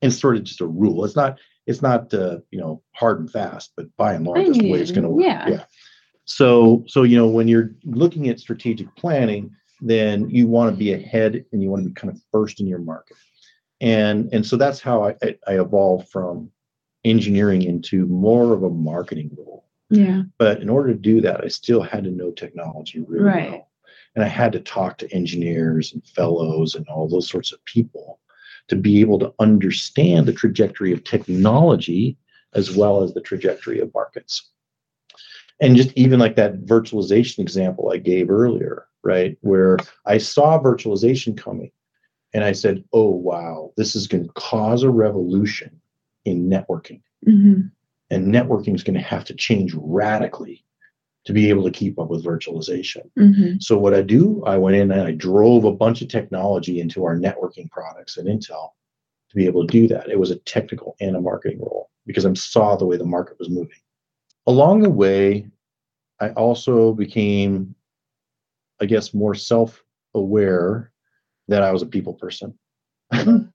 and sort of just a rule. It's not it's not uh, you know hard and fast, but by and large, that's the way it's going to work. Yeah. yeah. So so you know when you're looking at strategic planning, then you want to be ahead and you want to be kind of first in your market, and and so that's how I I, evolved from engineering into more of a marketing role. Yeah. But in order to do that, I still had to know technology really Right. well. And I had to talk to engineers and fellows and all those sorts of people to be able to understand the trajectory of technology as well as the trajectory of markets. And just even like that virtualization example I gave earlier, right? Where I saw virtualization coming and I said, oh, wow, this is going to cause a revolution in networking hmm and networking is going to have to change radically to be able to keep up with virtualization. hmm So what I do, I went in and I drove a bunch of technology into our networking products at Intel to be able to do that. It was a technical and a marketing role because I saw the way the market was moving. Along the way, I also became, I guess, more self-aware that I was a people person.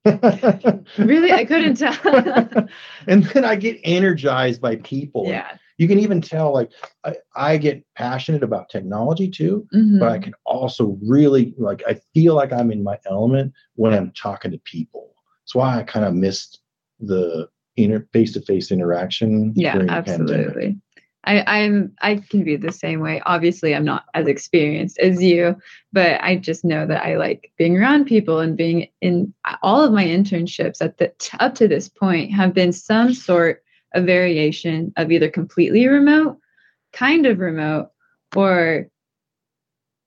Really, I couldn't tell. and then I get energized by people. yeah. You can even tell, like, I, I get passionate about technology too, Mhm. but I can also really, like, I feel like I'm in my element when I'm talking to people. That's why I kind of missed the inter face-to-face interaction. yeah, during the pandemic. absolutely. I, I'm I can be the same way. Obviously, I'm not as experienced as you, but I just know that I like being around people and being in all of my internships at the up to this point have been some sort of variation of either completely remote, kind of remote, or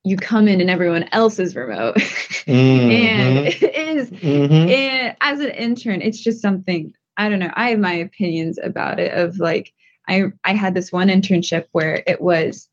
you come in and everyone else is remote. and Mhm. it is Mhm. and as an intern it's just something i don't know i have my opinions about it of like i i had this one internship where it was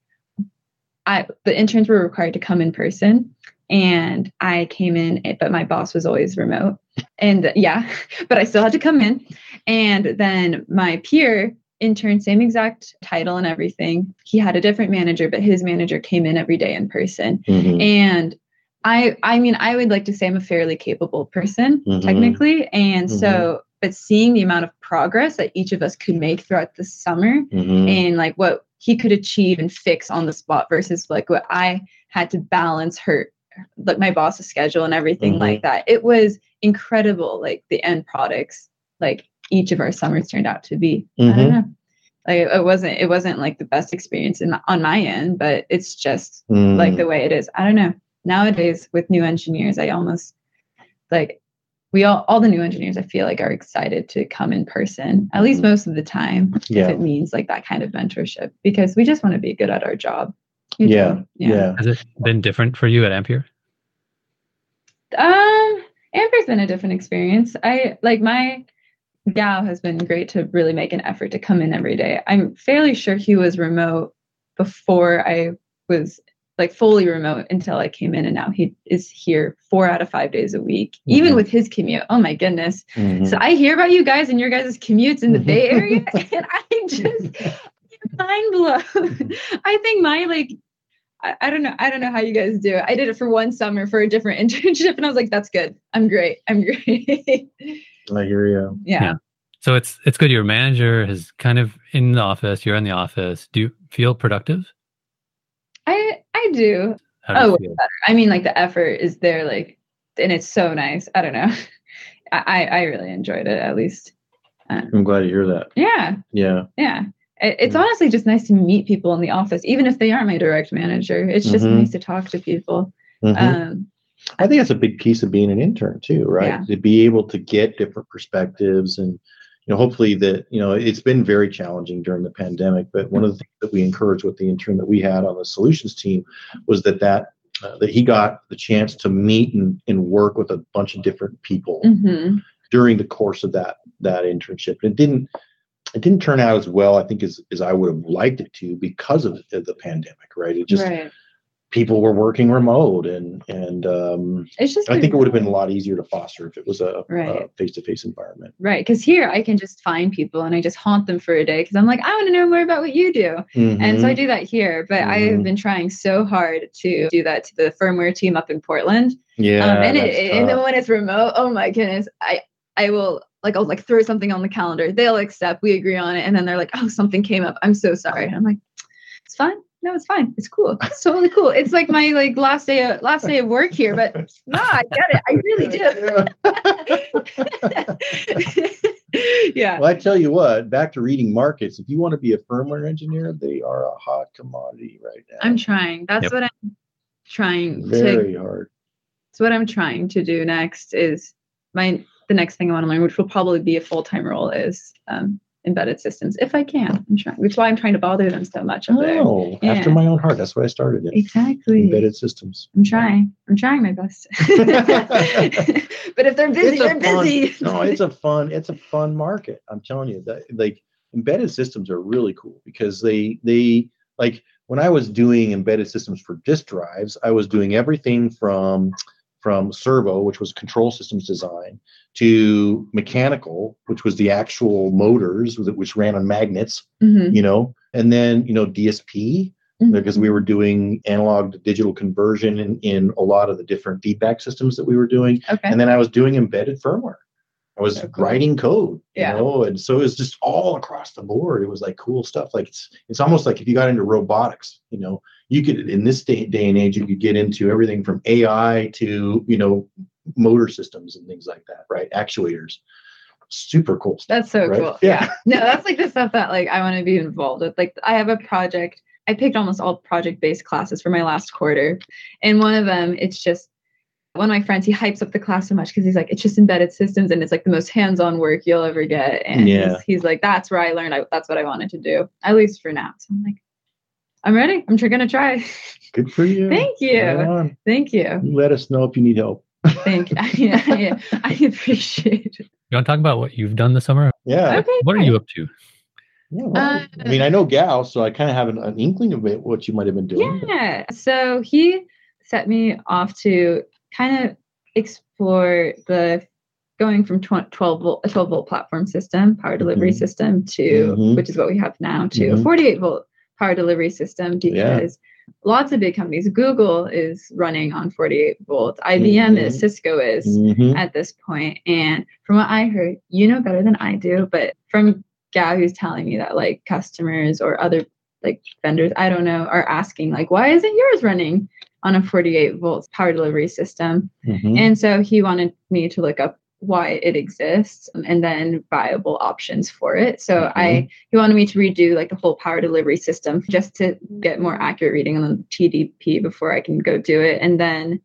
i the interns were required to come in person and i came in eh, but my boss was always remote. And yeah but i still had to come in. And then my peer intern same exact title and everything. He had a different manager but his manager came in every day in person. Mhm. and i i mean i would like to say i'm a fairly capable person Mhm. technically. And so but seeing the amount of progress that each of us could make throughout the summer Mhm. and like what he could achieve and fix on the spot versus like what i had to balance her like my boss's schedule and everything Mhm. like that it was incredible like the end products like each of our summers turned out to be i Mhm. don't know like it wasn't it wasn't like the best experience in, on my end but it's just Mm. like the way it is. I don't know. Nowadays with new engineers, I almost like we all all the new engineers I feel like are excited to come in person, at least Mhm. most of the time, if it means like that kind of mentorship because we just want to be good at our job. You Yeah. Yeah. Has it been different for you at Ampere? Um Ampere's been a different experience. I like my gal has been great to really make an effort to come in every day. I'm fairly sure he was remote before I was like fully remote until I came in and now he is here four out of five days a week, even Mhm. with his commute. Oh my goodness. Mhm. So I hear about you guys and your guys' commutes in the Bay Mm-hmm. Area, and I just mind blown. I think my like I, I don't know. I don't know how you guys do it. I did it for one summer for a different internship, and I was like, "That's good. I'm great. I'm great." I hear you. yeah. Yeah. So it's it's good. Your manager is kind of in the office. You're in the office. Do you feel productive? I I do. How do Oh, feel? I mean, like the effort is there, like, and it's so nice. I don't know. I I I really enjoyed it. At least, I'm glad to hear that. yeah, Yeah. yeah. It- It's Mm. honestly just nice to meet people in the office, even if they aren't my direct manager. It's just Mhm. nice to talk to people. Mhm. Um, I think that's a big piece of being an intern too, right? Yeah. To be able to get different perspectives and you know, hopefully that, you know, it's been very challenging during the pandemic, but one of the things that we encouraged with the intern that we had on the solutions team was that that uh, that he got the chance to meet and, and work with a bunch of different people hmm during the course of that that internship. And it didn't it didn't turn out as well, I think, as, as I would have liked it to because of the, the pandemic, right? It just right. People were working remote and and um It's just I think it would have been a lot easier to foster if it was a, Right. a face-to-face environment. right because here I can just find people and I just haunt them for a day because I'm like I want to know more about what you do. And so I Mhm. do that here, but I Mhm. have been trying so hard to do that to the firmware team up in Portland. yeah, um, and it, and then when it's remote, oh my goodness, I I will like I'll like throw something on the calendar. They'll accept, we agree on it, and then they're like, oh, something came up. I'm so sorry. I'm like, it's fine. No, it's fine. It's cool. It's totally cool. It's like my like last day of last day of work here, but no, I get it. I really do. yeah. well, I tell you what, back to reading markets. If you want to be a firmware engineer, they are a hot commodity right now. I'm trying. That's Yep. what I'm trying to very hard. So what I'm trying to do next is my the next thing I want to learn, which will probably be a full time role, is um, embedded systems if I can. I'm trying, which is why I'm trying to bother them so much. Oh, after my own heart. That's what I started in. Exactly. Embedded systems. I'm trying. I'm trying my best. but if they're busy, they're fun- busy. no, it's a fun, it's a fun market. I'm telling you that like embedded systems are really cool because they they like when I was doing embedded systems for disk drives, I was doing everything from from servo, which was control systems design, to mechanical, which was the actual motors which ran on magnets, Mhm. you know, and then you know DSP because we were doing analog to digital conversion in, in a lot of the different feedback systems that we were doing okay. and then I was doing embedded firmware. I was So cool. writing code, you Yeah. know, and so it was just all across the board. It was like cool stuff. Like it's it's almost like if you got into robotics, you know, you could in this day, day and age you could get into everything from AI to you know motor systems and things like that, right? Actuators, super cool stuff. That's so right? cool. Yeah. Yeah. No, that's like the stuff that like I want to be involved with. Like I have a project. I picked almost all project based classes for my last quarter. And one of them, it's just one of my friends, he hypes up the class so much because he's like, it's just embedded systems and it's like the most hands-on work you'll ever get. And Yeah. he's, he's like, that's where I learned. I, that's what I wanted to do, at least for now. So I'm like, I'm ready. I'm tr- gonna try. Good for you. Thank you. Right. Thank you. Let us know if you need help. Thank you. yeah, yeah, I appreciate it. You want to talk about what you've done this summer? Yeah. Okay. What are you up to? Yeah, well, Uh, I mean, I know Gal, so I kind of have an, an inkling of it, what you might have been doing. Yeah. So he set me off to kind of explore the going from tw- 12 volt a 12 volt platform system power delivery Mhm. system to Mhm. which is what we have now to a Mhm. 48 volt power delivery system because lots of big companies google is running on 48 volt ibm is Mhm. cisco is Mhm. at this point. And from what I heard, you know better than I do, but from Gao who's telling me that like customers or other like vendors, I don't know, are asking like, why isn't yours running on a 48 volts power delivery system? Mhm. And so he wanted me to look up why it exists and then viable options for it. So I he wanted me to redo like the whole power delivery system just to get more accurate reading on the TDP before I can go do it. And then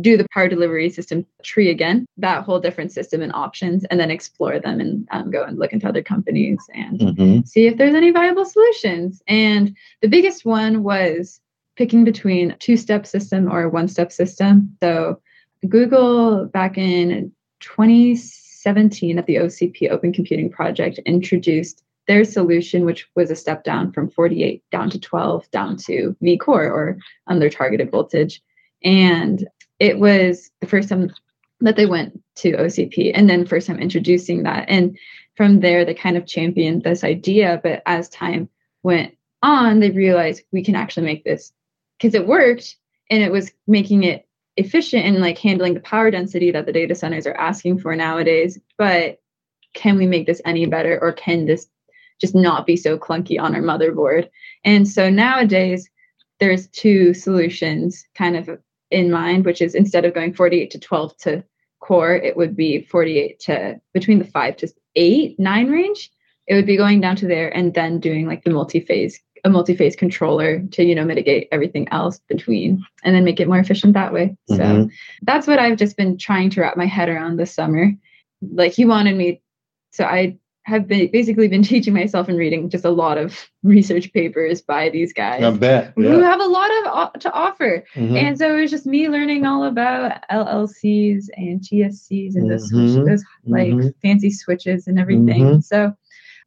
do the power delivery system tree again, that whole different system and options, and then explore them and um, go and look into other companies and Mhm. see if there's any viable solutions. And the biggest one was picking between a two step system or a one step system. So Google back in 2017 at the OCP Open Computing Project introduced their solution, which was a step down from 48 down to 12 down to V core or um, their targeted voltage. And it was the first time that they went to OCP and then first time introducing that. And from there, they kind of championed this idea. But as time went on, they realized we can actually make this because it worked and it was making it efficient in like handling the power density that the data centers are asking for nowadays. But can we make this any better or can this just not be so clunky on our motherboard? And so nowadays, there's two solutions kind of in mind, which is instead of going 48 to 12 to core, it would be 48 to between the five to eight, nine range. It would be going down to there and then doing like the multi-phase, a multi-phase controller to, you know, mitigate everything else between and then make it more efficient that way. So Mhm. that's what I've just been trying to wrap my head around this summer. Like he wanted me, so I have been basically been teaching myself and reading just a lot of research papers by these guys I bet. who have a lot of to offer. Mhm. And so it was just me learning all about LLCs and GSCs and those, Mhm. those like Mhm. fancy switches and everything. Mhm. So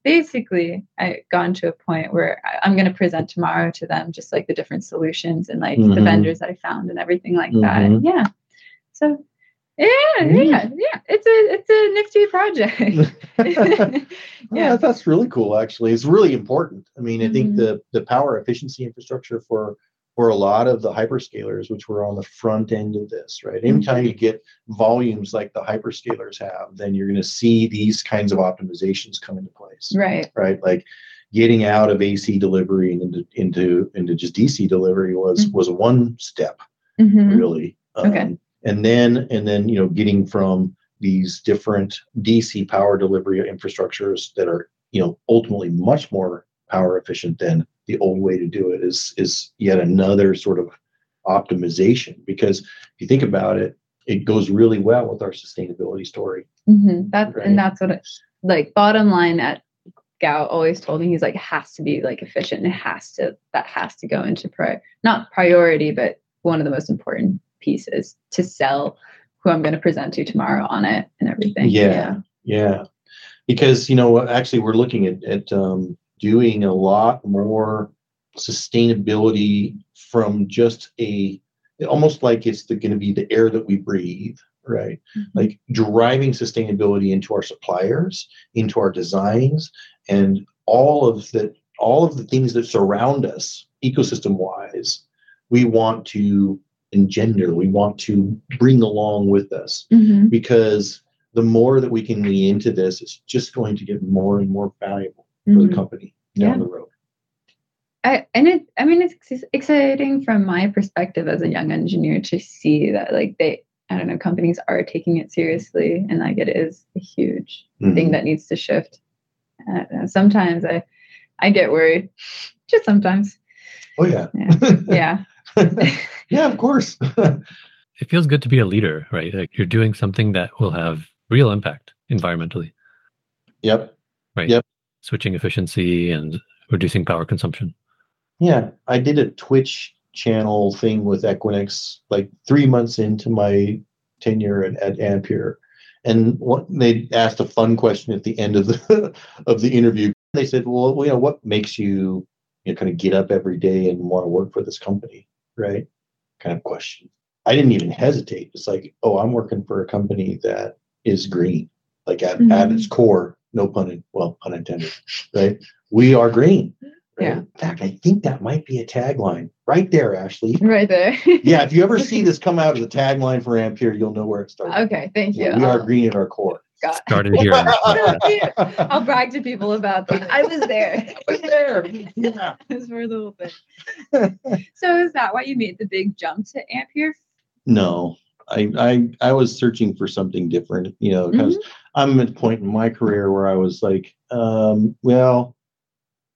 basically, I gotten to a point where I, I'm going to present tomorrow to them just like the different solutions and like the Mhm. vendors that I found and everything like that. Mhm. Yeah. So yeah, yeah, yeah. It's a it's a nifty project. yeah, that's really cool. Actually, it's really important. I mean, I think Mhm. the the power efficiency infrastructure for for a lot of the hyperscalers, which were on the front end of this, right? Anytime you get volumes like the hyperscalers have, then you're going to see these kinds of optimizations come into place, Right. right? Like getting out of AC delivery and into into into just DC delivery was Mhm. was one step Mhm. really. Okay. Um, and then and then you know getting from these different DC power delivery infrastructures that are you know ultimately much more power efficient than the old way to do it is is yet another sort of optimization because if you think about it it goes really well with our sustainability story hmm That Right. and that's what it, like bottom line at Gow always told me he's like has to be like efficient. And it has to that has to go into pri not priority, but one of the most important pieces to sell who I'm going to present to tomorrow on it and everything. Yeah. yeah because you know actually we're looking at, at um, doing a lot more sustainability from just a almost like it's going to be the air that we breathe right Mhm. like driving sustainability into our suppliers into our designs and all of the all of the things that surround us ecosystem wise we want to engender we want to bring along with us Mhm. because the more that we can lean into this it's just going to get more and more valuable for Mhm. the company down Yeah. the road I, and it, I mean, it's exciting from my perspective as a young engineer to see that, like, they, I don't know, companies are taking it seriously, and like, it is a huge thing Mhm. that needs to shift. Uh, sometimes I, I get worried, just sometimes. oh yeah Yeah, yeah, yeah of course It feels good to be a leader, right? Like you're doing something that will have real impact environmentally, yep right? Yep. Switching efficiency and reducing power consumption. Yeah, I did a Twitch channel thing with Equinix like three months into my tenure at, at Ampere, and what they asked a fun question at the end of the of the interview. They said, "Well, you know, what makes you you know, kind of get up every day and want to work for this company?" Right? Kind of question. I didn't even hesitate. It's like, "Oh, I'm working for a company that is green, like at, at Mhm. its core." No pun, in, well, pun intended. Right? We are green. Right? Yeah. In fact, I think that might be a tagline right there, Ashley. right there. Yeah, if you ever see this come out as a tagline for Ampere, you'll know where it started. okay, thank you. Yeah, we are I'll- green at our core. Got- Started here. on this podcast. I'll brag to people about that. I was there. I was there. Yeah. It was for the whole thing. So is that why you made the big jump to Ampere? No, I, I I was searching for something different, you know, because I'm at a point in my career where I was like, um, well,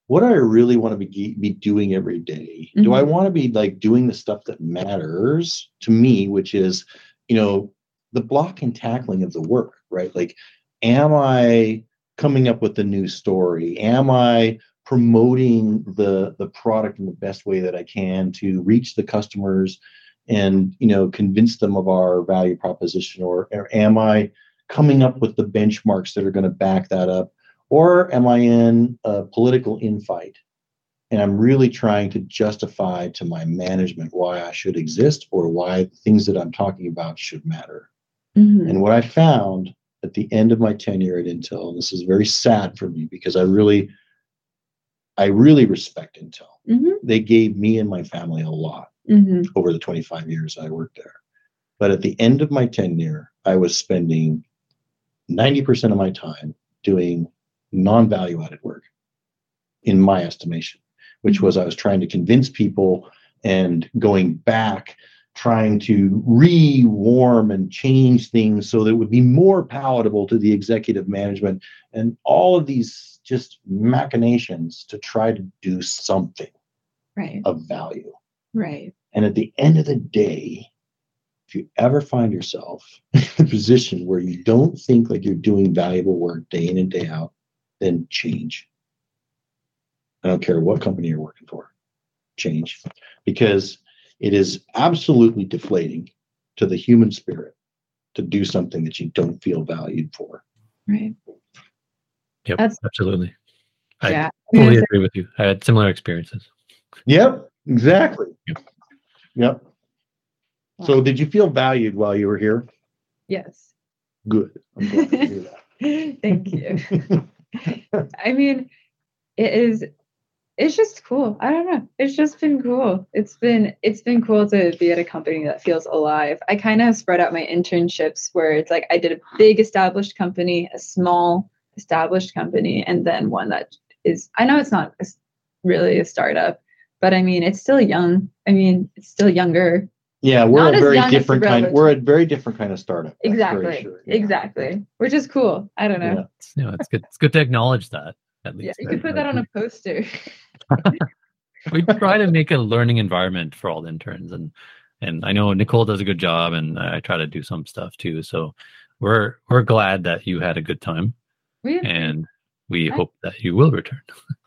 what do I really want to be be doing every day? Do I want to be like doing the stuff that matters to me, which is, you know, the block and tackling of the work, right? Like, am I coming up with a new story? Am I promoting the the product in the best way that I can to reach the customers and you know convince them of our value proposition or, or am I coming up with the benchmarks that are going to back that up or am I in a political infight and I'm really trying to justify to my management why I should exist or why the things that I'm talking about should matter. Mhm. And what I found at the end of my tenure at Intel, and this is very sad for me because I really, I really respect Intel. Mhm. They gave me and my family a lot Mhm. over the 25 years I worked there. But at the end of my tenure, I was spending 90% of my time doing non value added work, in my estimation, which was I was trying to convince people and going back, trying to re warm and change things so that it would be more palatable to the executive management and all of these just machinations to try to do something Right. of value. Right. And at the end of the day, if you ever find yourself in a position where you don't think like you're doing valuable work day in and day out, then change. I don't care what company you're working for, change. Because it is absolutely deflating to the human spirit to do something that you don't feel valued for. Right. Yep, That's- absolutely. I yeah. Totally agree with you. I had similar experiences. Yep, exactly. Yep. Yep. So, did you feel valued while you were here? Yes. Good. I'm glad to hear that. Thank you. I mean, it is it's just cool. I don't know. It's just been cool. It's been it's been cool to be at a company that feels alive. I kind of spread out my internships where it's like I did a big established company, a small established company, and then one that is I know it's not really a startup, but I mean it's still young. I mean it's still younger. Yeah, we're Not a very different kind. We're a very different kind of startup. Exactly. sure, yeah. Exactly. Which is cool. I don't know. Yeah. It's, it's good. It's good to acknowledge that at least. Yeah, least. you could put that on a poster. we try to make a learning environment for all the interns and and I know Nicole does a good job and I try to do some stuff too. So we're we're glad that you had a good time We and we I- hope that you will return.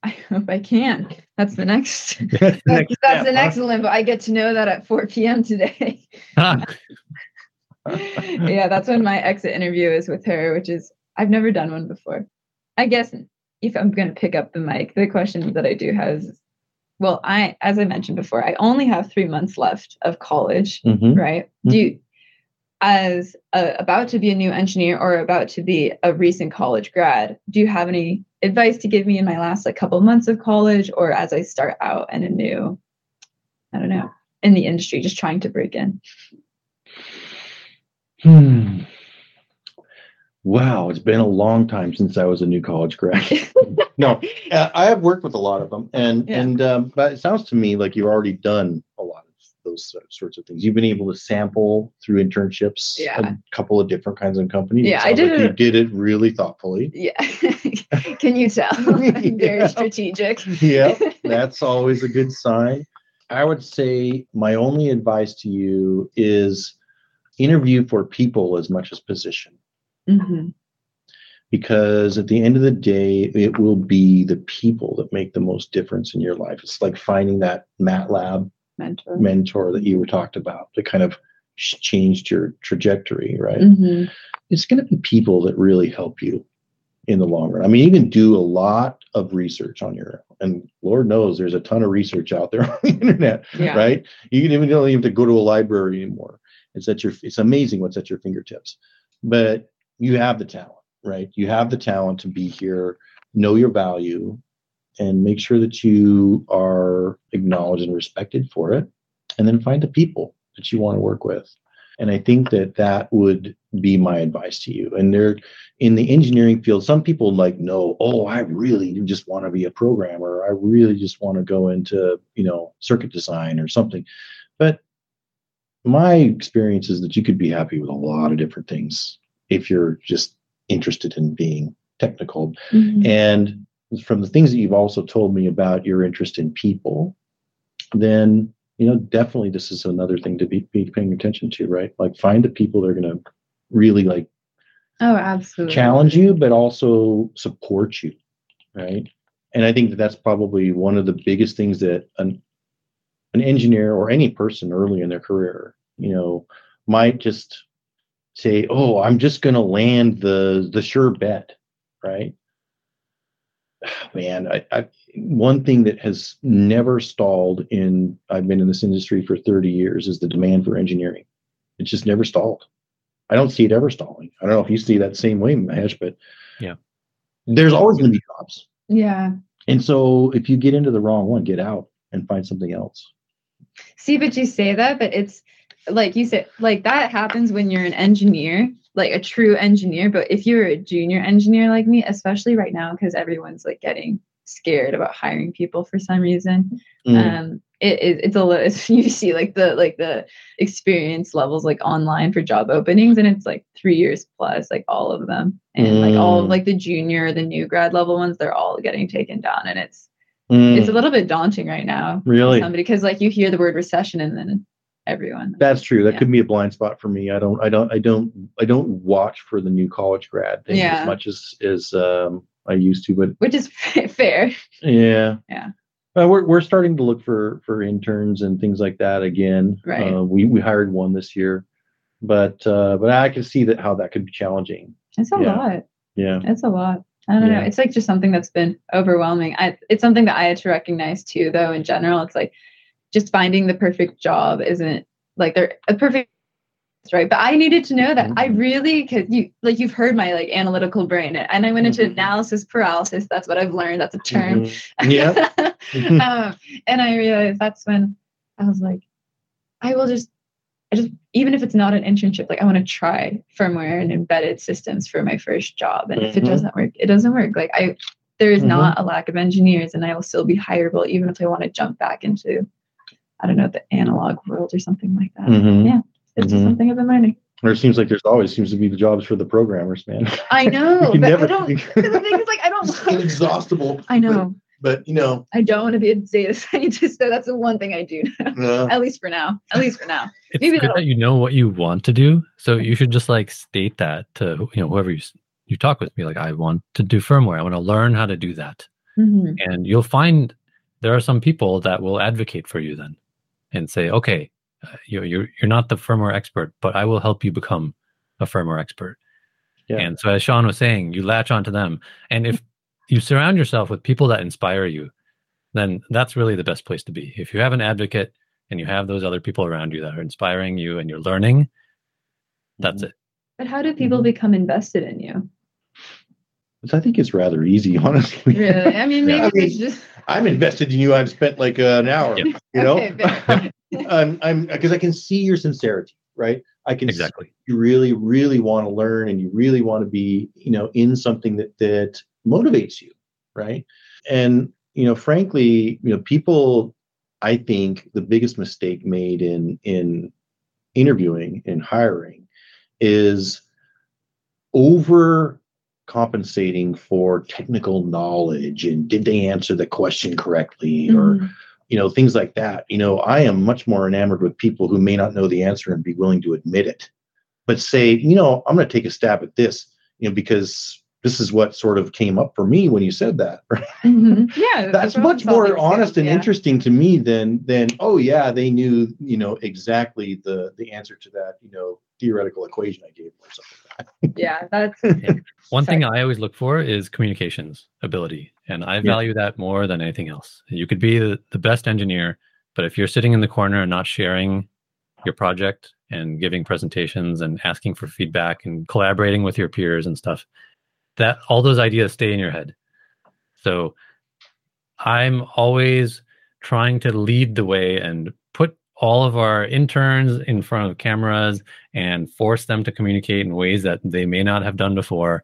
I hope I can. That's the next. That's, that's the next huh? limbo. I get to know that at 4 p.m. today. yeah, that's when my exit interview is with her, which is I've never done one before. I guess if I'm going to pick up the mic, the question that I do have is, well, I, as I mentioned before, I only have three months left of college, Mhm. right? Do you, as a, about to be a new engineer or about to be a recent college grad, do you have any advice to give me in my last like couple months of college or as I start out in a new, I don't know, in the industry, just trying to break in? Hmm. Wow, it's been a long time since I was a new college grad. no, uh, I have worked with a lot of them, and Yeah. and um, but it sounds to me like you've already done a lot of those sorts of things. You've been able to sample through internships Yeah. a couple of different kinds of companies. Yeah, I did like you it- did it really thoughtfully. Yeah. Can you tell? I'm very Yeah. strategic. yeah, that's always a good sign. I would say my only advice to you is interview for people as much as position. hmm because at the end of the day, it will be the people that make the most difference in your life. It's like finding that MATLAB Mentor. mentor that you were talked about that kind of changed your trajectory, right? hmm It's going to be people that really help you in the long run. I mean, you can do a lot of research on your own, and Lord knows there's a ton of research out there on the internet, Yeah. right? You can even you don't even have to go to a library anymore. It's at your it's amazing what's at your fingertips. But you have the talent, right? You have the talent to be here, know your value, and make sure that you are acknowledged and respected for it. And then find the people that you want to work with. And I think that that would be my advice to you. And there, in the engineering field, some people like know, oh, I really just want to be a programmer. I really just want to go into, you know, circuit design or something. But my experience is that you could be happy with a lot of different things if you're just interested in being technical. Mhm. And from the things that you've also told me about your interest in people, then you know definitely this is another thing to be, be paying attention to, right? Like find the people that are going to really like Oh, absolutely. challenge you, but also support you, right? And I think that that's probably one of the biggest things that an an engineer or any person early in their career, you know, might just say, "Oh, I'm just going to land the the sure bet," right? Man, I, I one thing that has never stalled in I've been in this industry for 30 years is the demand for engineering. It's just never stalled. I don't see it ever stalling. I don't know if you see that same way, Mahesh, but Yeah. there's always going to be jobs. Yeah. And so if you get into the wrong one, get out and find something else. See, but you say that, but it's like you said, like that happens when you're an engineer, like a true engineer. But if you're a junior engineer like me, especially right now, because everyone's like getting scared about hiring people for some reason, Mm. um, it, it, it's a little. It's, you see like the like the experience levels like online for job openings, and it's like three years plus, like all of them, and like all of Mm. like the junior, the new grad level ones, they're all getting taken down, and it's Mm. it's a little bit daunting right now really somebody because like you hear the word recession and then everyone that's true. That Yeah. could be a blind spot for me. I don't I don't I don't I don't watch for the new college grad thing Yeah. as much as as um I used to, but which is fair. Yeah. Yeah. Uh, we're we're starting to look for for interns and things like that again. Right. Uh, we we hired one this year, but uh, but I can see that how that could be challenging. It's a Yeah. lot. Yeah. It's a lot. I don't know. It's like just something that's been overwhelming. I, it's something that I had to recognize too, though. In general, it's like just finding the perfect job isn't like they're a perfect right but i needed to know that i Mhm. really because you like you've heard my like analytical brain and i went into Mhm. analysis paralysis that's what i've learned that's a term Mhm. Yeah. um, and I realized that's when I was like, I will just, I just, even if it's not an internship, like I want to try firmware and embedded systems for my first job. And if it Mhm. doesn't work, it doesn't work. Like I, there is Mhm. not a lack of engineers, and I will still be hireable, even if I want to jump back into, I don't know, the analog world or something like that. Mhm. Yeah. It's just Mhm. something I've been learning. Or it seems like there's always seems to be the jobs for the programmers, man. I know, You can but never- I don't. The thing is, like, I don't. inexhaustible. I know. But, you know, I don't want to be a data scientist, so that's the one thing I do. uh, At least for now. At least for now. It's Maybe good that'll- that you know what you want to do. So you should just like state that to you know whoever you you talk with. Be like, I want to do firmware. I want to learn how to do that, Mhm. and you'll find there are some people that will advocate for you then, and say, okay, uh, you're you're you're not the firmware expert, but I will help you become a firmware expert. Yeah. And so, as Sean was saying, you latch onto them, and if you surround yourself with people that inspire you, then that's really the best place to be. If you have an advocate and you have those other people around you that are inspiring you and you're learning, that's it. But how do people Mhm. become invested in you? which I think it's rather easy, honestly. Really? I mean, maybe Yeah. I it's just I'm invested in you. I've spent like an hour, Yeah. you know, Okay. I'm, I'm, because I can see your sincerity, right? I can see Exactly. you really, really want to learn and you really want to be, you know, in something that, that motivates you, right? And, you know, frankly, you know, people, I think the biggest mistake made in, in interviewing and hiring is over compensating for technical knowledge and did they answer the question correctly or Mhm. you know things like that you know i am much more enamored with people who may not know the answer and be willing to admit it but say you know i'm going to take a stab at this you know because this is what sort of came up for me when you said that right? Mhm. Yeah, the that's much more honest and yeah. interesting to me than than oh yeah they knew you know exactly the the answer to that you know theoretical equation i gave them or something like that Yeah, that's One thing I always look for is communications ability, and I Yeah. value that more than anything else. You could be the, the best engineer, but if you're sitting in the corner and not sharing your project and giving presentations and asking for feedback and collaborating with your peers and stuff, that all those ideas stay in your head. So I'm always trying to lead the way and put all of our interns in front of cameras and force them to communicate in ways that they may not have done before.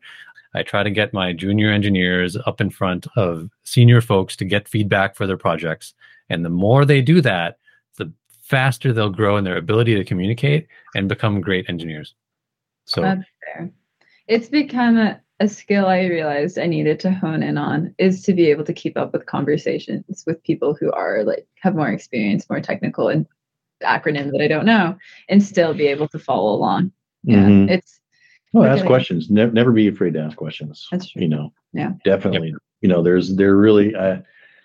I try to get my junior engineers up in front of senior folks to get feedback for their projects. And the more they do that, the faster they'll grow in their ability to communicate and become great engineers. So. It's become a, a skill I realized I needed to hone in on is to be able to keep up with conversations with people who are like have more experience, more technical and acronyms that I don't know, and still be able to follow along. Yeah. Mhm. It's well We're ask getting- questions never, never be afraid to ask questions That's true. you know Yeah. definitely you know there's they're really uh,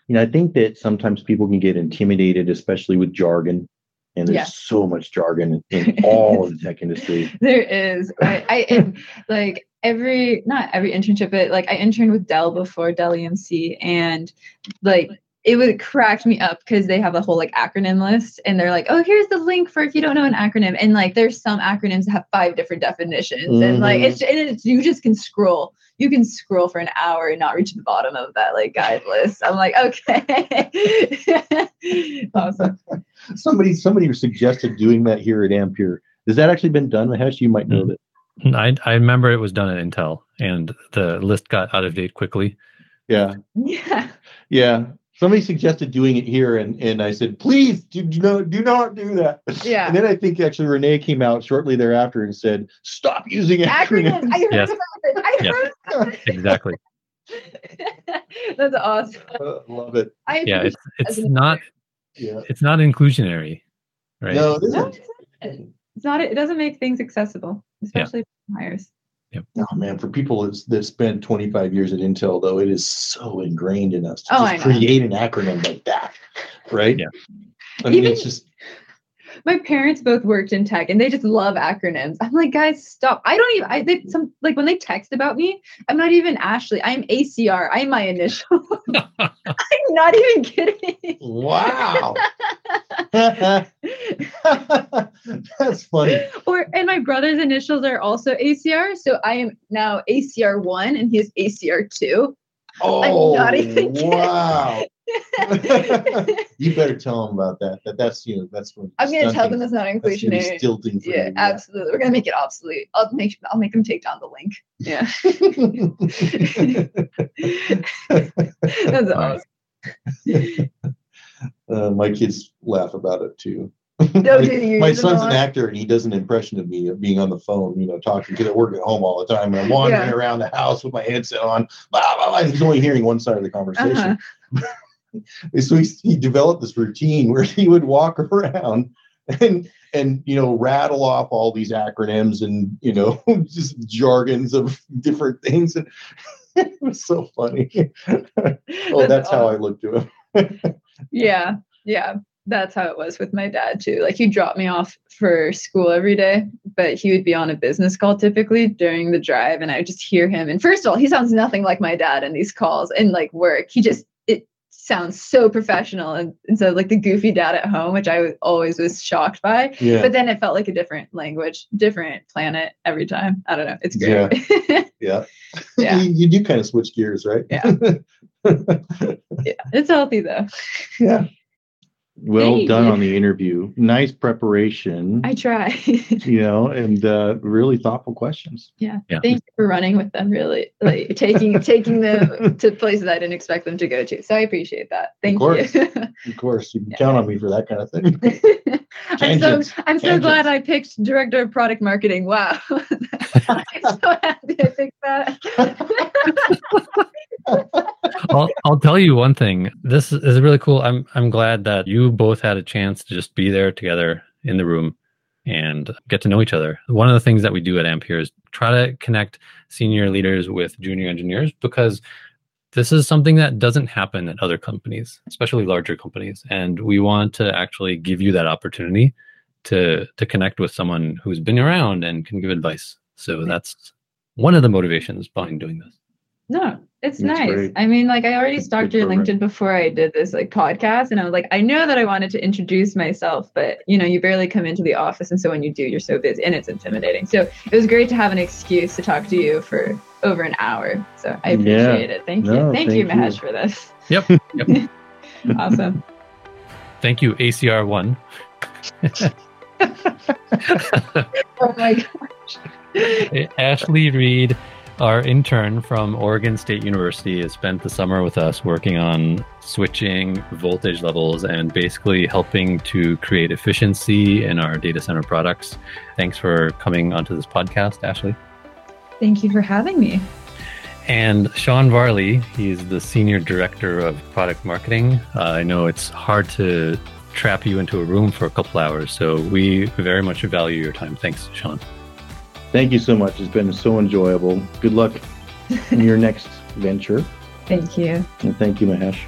you know i think that sometimes people can get intimidated especially with jargon and there's Yeah. so much jargon in all of the tech industry there is. I, I and, like every not every internship, but like I interned with Dell before Dell EMC, and like it would crack me up because they have a whole like acronym list, and they're like, "Oh, here's the link for if you don't know an acronym," and like there's some acronyms that have five different definitions, and like Mhm. it's and it's you just can scroll. You can scroll for an hour and not reach the bottom of that like guide list. I'm like, okay, awesome. somebody somebody suggested doing that here at ampere has that actually been done mahesh you might know Mhm. that I, I remember it was done at Intel and the list got out of date quickly. yeah Yeah. yeah somebody suggested doing it here and and i said please do, do not do not do that Yeah. and then i think actually renee came out shortly thereafter and said stop using acronyms, acronyms. I heard Yes. about it. I Yes. heard about Exactly. That's awesome. Uh, love it I Yeah, it's it's not yeah it's not inclusionary, right? no it No, it's not. It's not. It doesn't make things accessible, especially for hires. Yep. Oh man, for people that's, that spent 25 years at Intel, though, it is so ingrained in us to Oh, just create an acronym like that, right? Yeah. I mean, Even- it's just My parents both worked in tech and they just love acronyms. I'm like, guys, stop. I don't even I they some like when they text about me, I'm not even Ashley. I'm ACR. I'm my initial. I'm not even kidding. wow. That's funny. or and my brother's initials are also ACR. So I am now ACR one and he is ACR two. Oh, not even kidding. wow. you better tell them about that. That that's you know that's what I'm gonna tell them that's not That's gonna inclusionary. stilting for Yeah, you. absolutely. We're gonna make it obsolete. I'll make I'll make them take down the link. Yeah. That's awesome. uh, my kids laugh about it too. No, do you my son's an actor and he does an impression of me of being on the phone, you know, talking because I work at home all the time and I'm wandering Yeah. around the house with my headset on, blah, blah, blah, he's only hearing one side of the conversation. Uh-huh. so he, he developed this routine where he would walk around and and you know rattle off all these acronyms and you know just jargons of different things and it was so funny oh that's how i look to him Yeah, yeah. That's how it was with my dad too. Like he'd drop me off for school every day, but he would be on a business call typically during the drive, and I would just hear him. And first of all, he sounds nothing like my dad in these calls and like work. He just sounds so professional, and, and so like the goofy dad at home, which I was, always was shocked by. yeah But then it felt like a different language, different planet every time. I don't know. It's great. yeah Yeah. you, you do kind of switch gears right Yeah. yeah. It's healthy though. yeah well Hey. done on the interview nice preparation I try. you know and uh, really thoughtful questions Yeah. Thank you for running with them. Really, like taking taking them to places I didn't expect them to go to. So I appreciate that. Thank course. you. of course you can Yeah. count on me for that kind of thing I'm so I'm so Tangents. glad I picked director of product marketing. Wow, I'm so happy I picked that. I'll, I'll tell you one thing. This is really cool. I'm I'm glad that you both had a chance to just be there together in the room and get to know each other. One of the things that we do at Ampere is try to connect senior leaders with junior engineers because this is something that doesn't happen at other companies, especially larger companies. And we want to actually give you that opportunity to to connect with someone who's been around and can give advice. So that's one of the motivations behind doing this. No, it's That's nice. great. I mean, like I already Good- stalked your program. LinkedIn before I did this like podcast, and I was like, I know that I wanted to introduce myself, but you know, you barely come into the office, and so when you do, you're so busy, and it's intimidating. So it was great to have an excuse to talk to you for over an hour. So I Yeah. appreciate it. Thank you, No, thank, thank you, you. Mahesh, for this. Yep. Yep. Awesome. Thank you, ACR1. oh my gosh. Ashley Reed, our intern from Oregon State University, has spent the summer with us working on switching voltage levels and basically helping to create efficiency in our data center products. Thanks for coming onto this podcast, Ashley. Thank you for having me. And Sean Varley, he's the Senior Director of Product Marketing. Uh, I know it's hard to trap you into a room for a couple hours, so we very much value your time. Thanks, Sean. Thank you so much. It's been so enjoyable. Good luck in your next venture. Thank you. And thank you, Mahesh.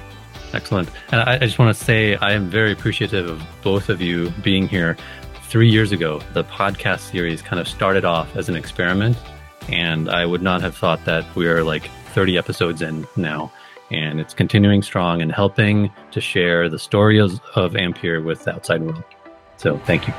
Excellent. And I, I just want to say I am very appreciative of both of you being here. Three years ago, the podcast series kind of started off as an experiment, and I would not have thought that we're like 30 episodes in now. And it's continuing strong and helping to share the stories of Ampere with the outside world. So thank you.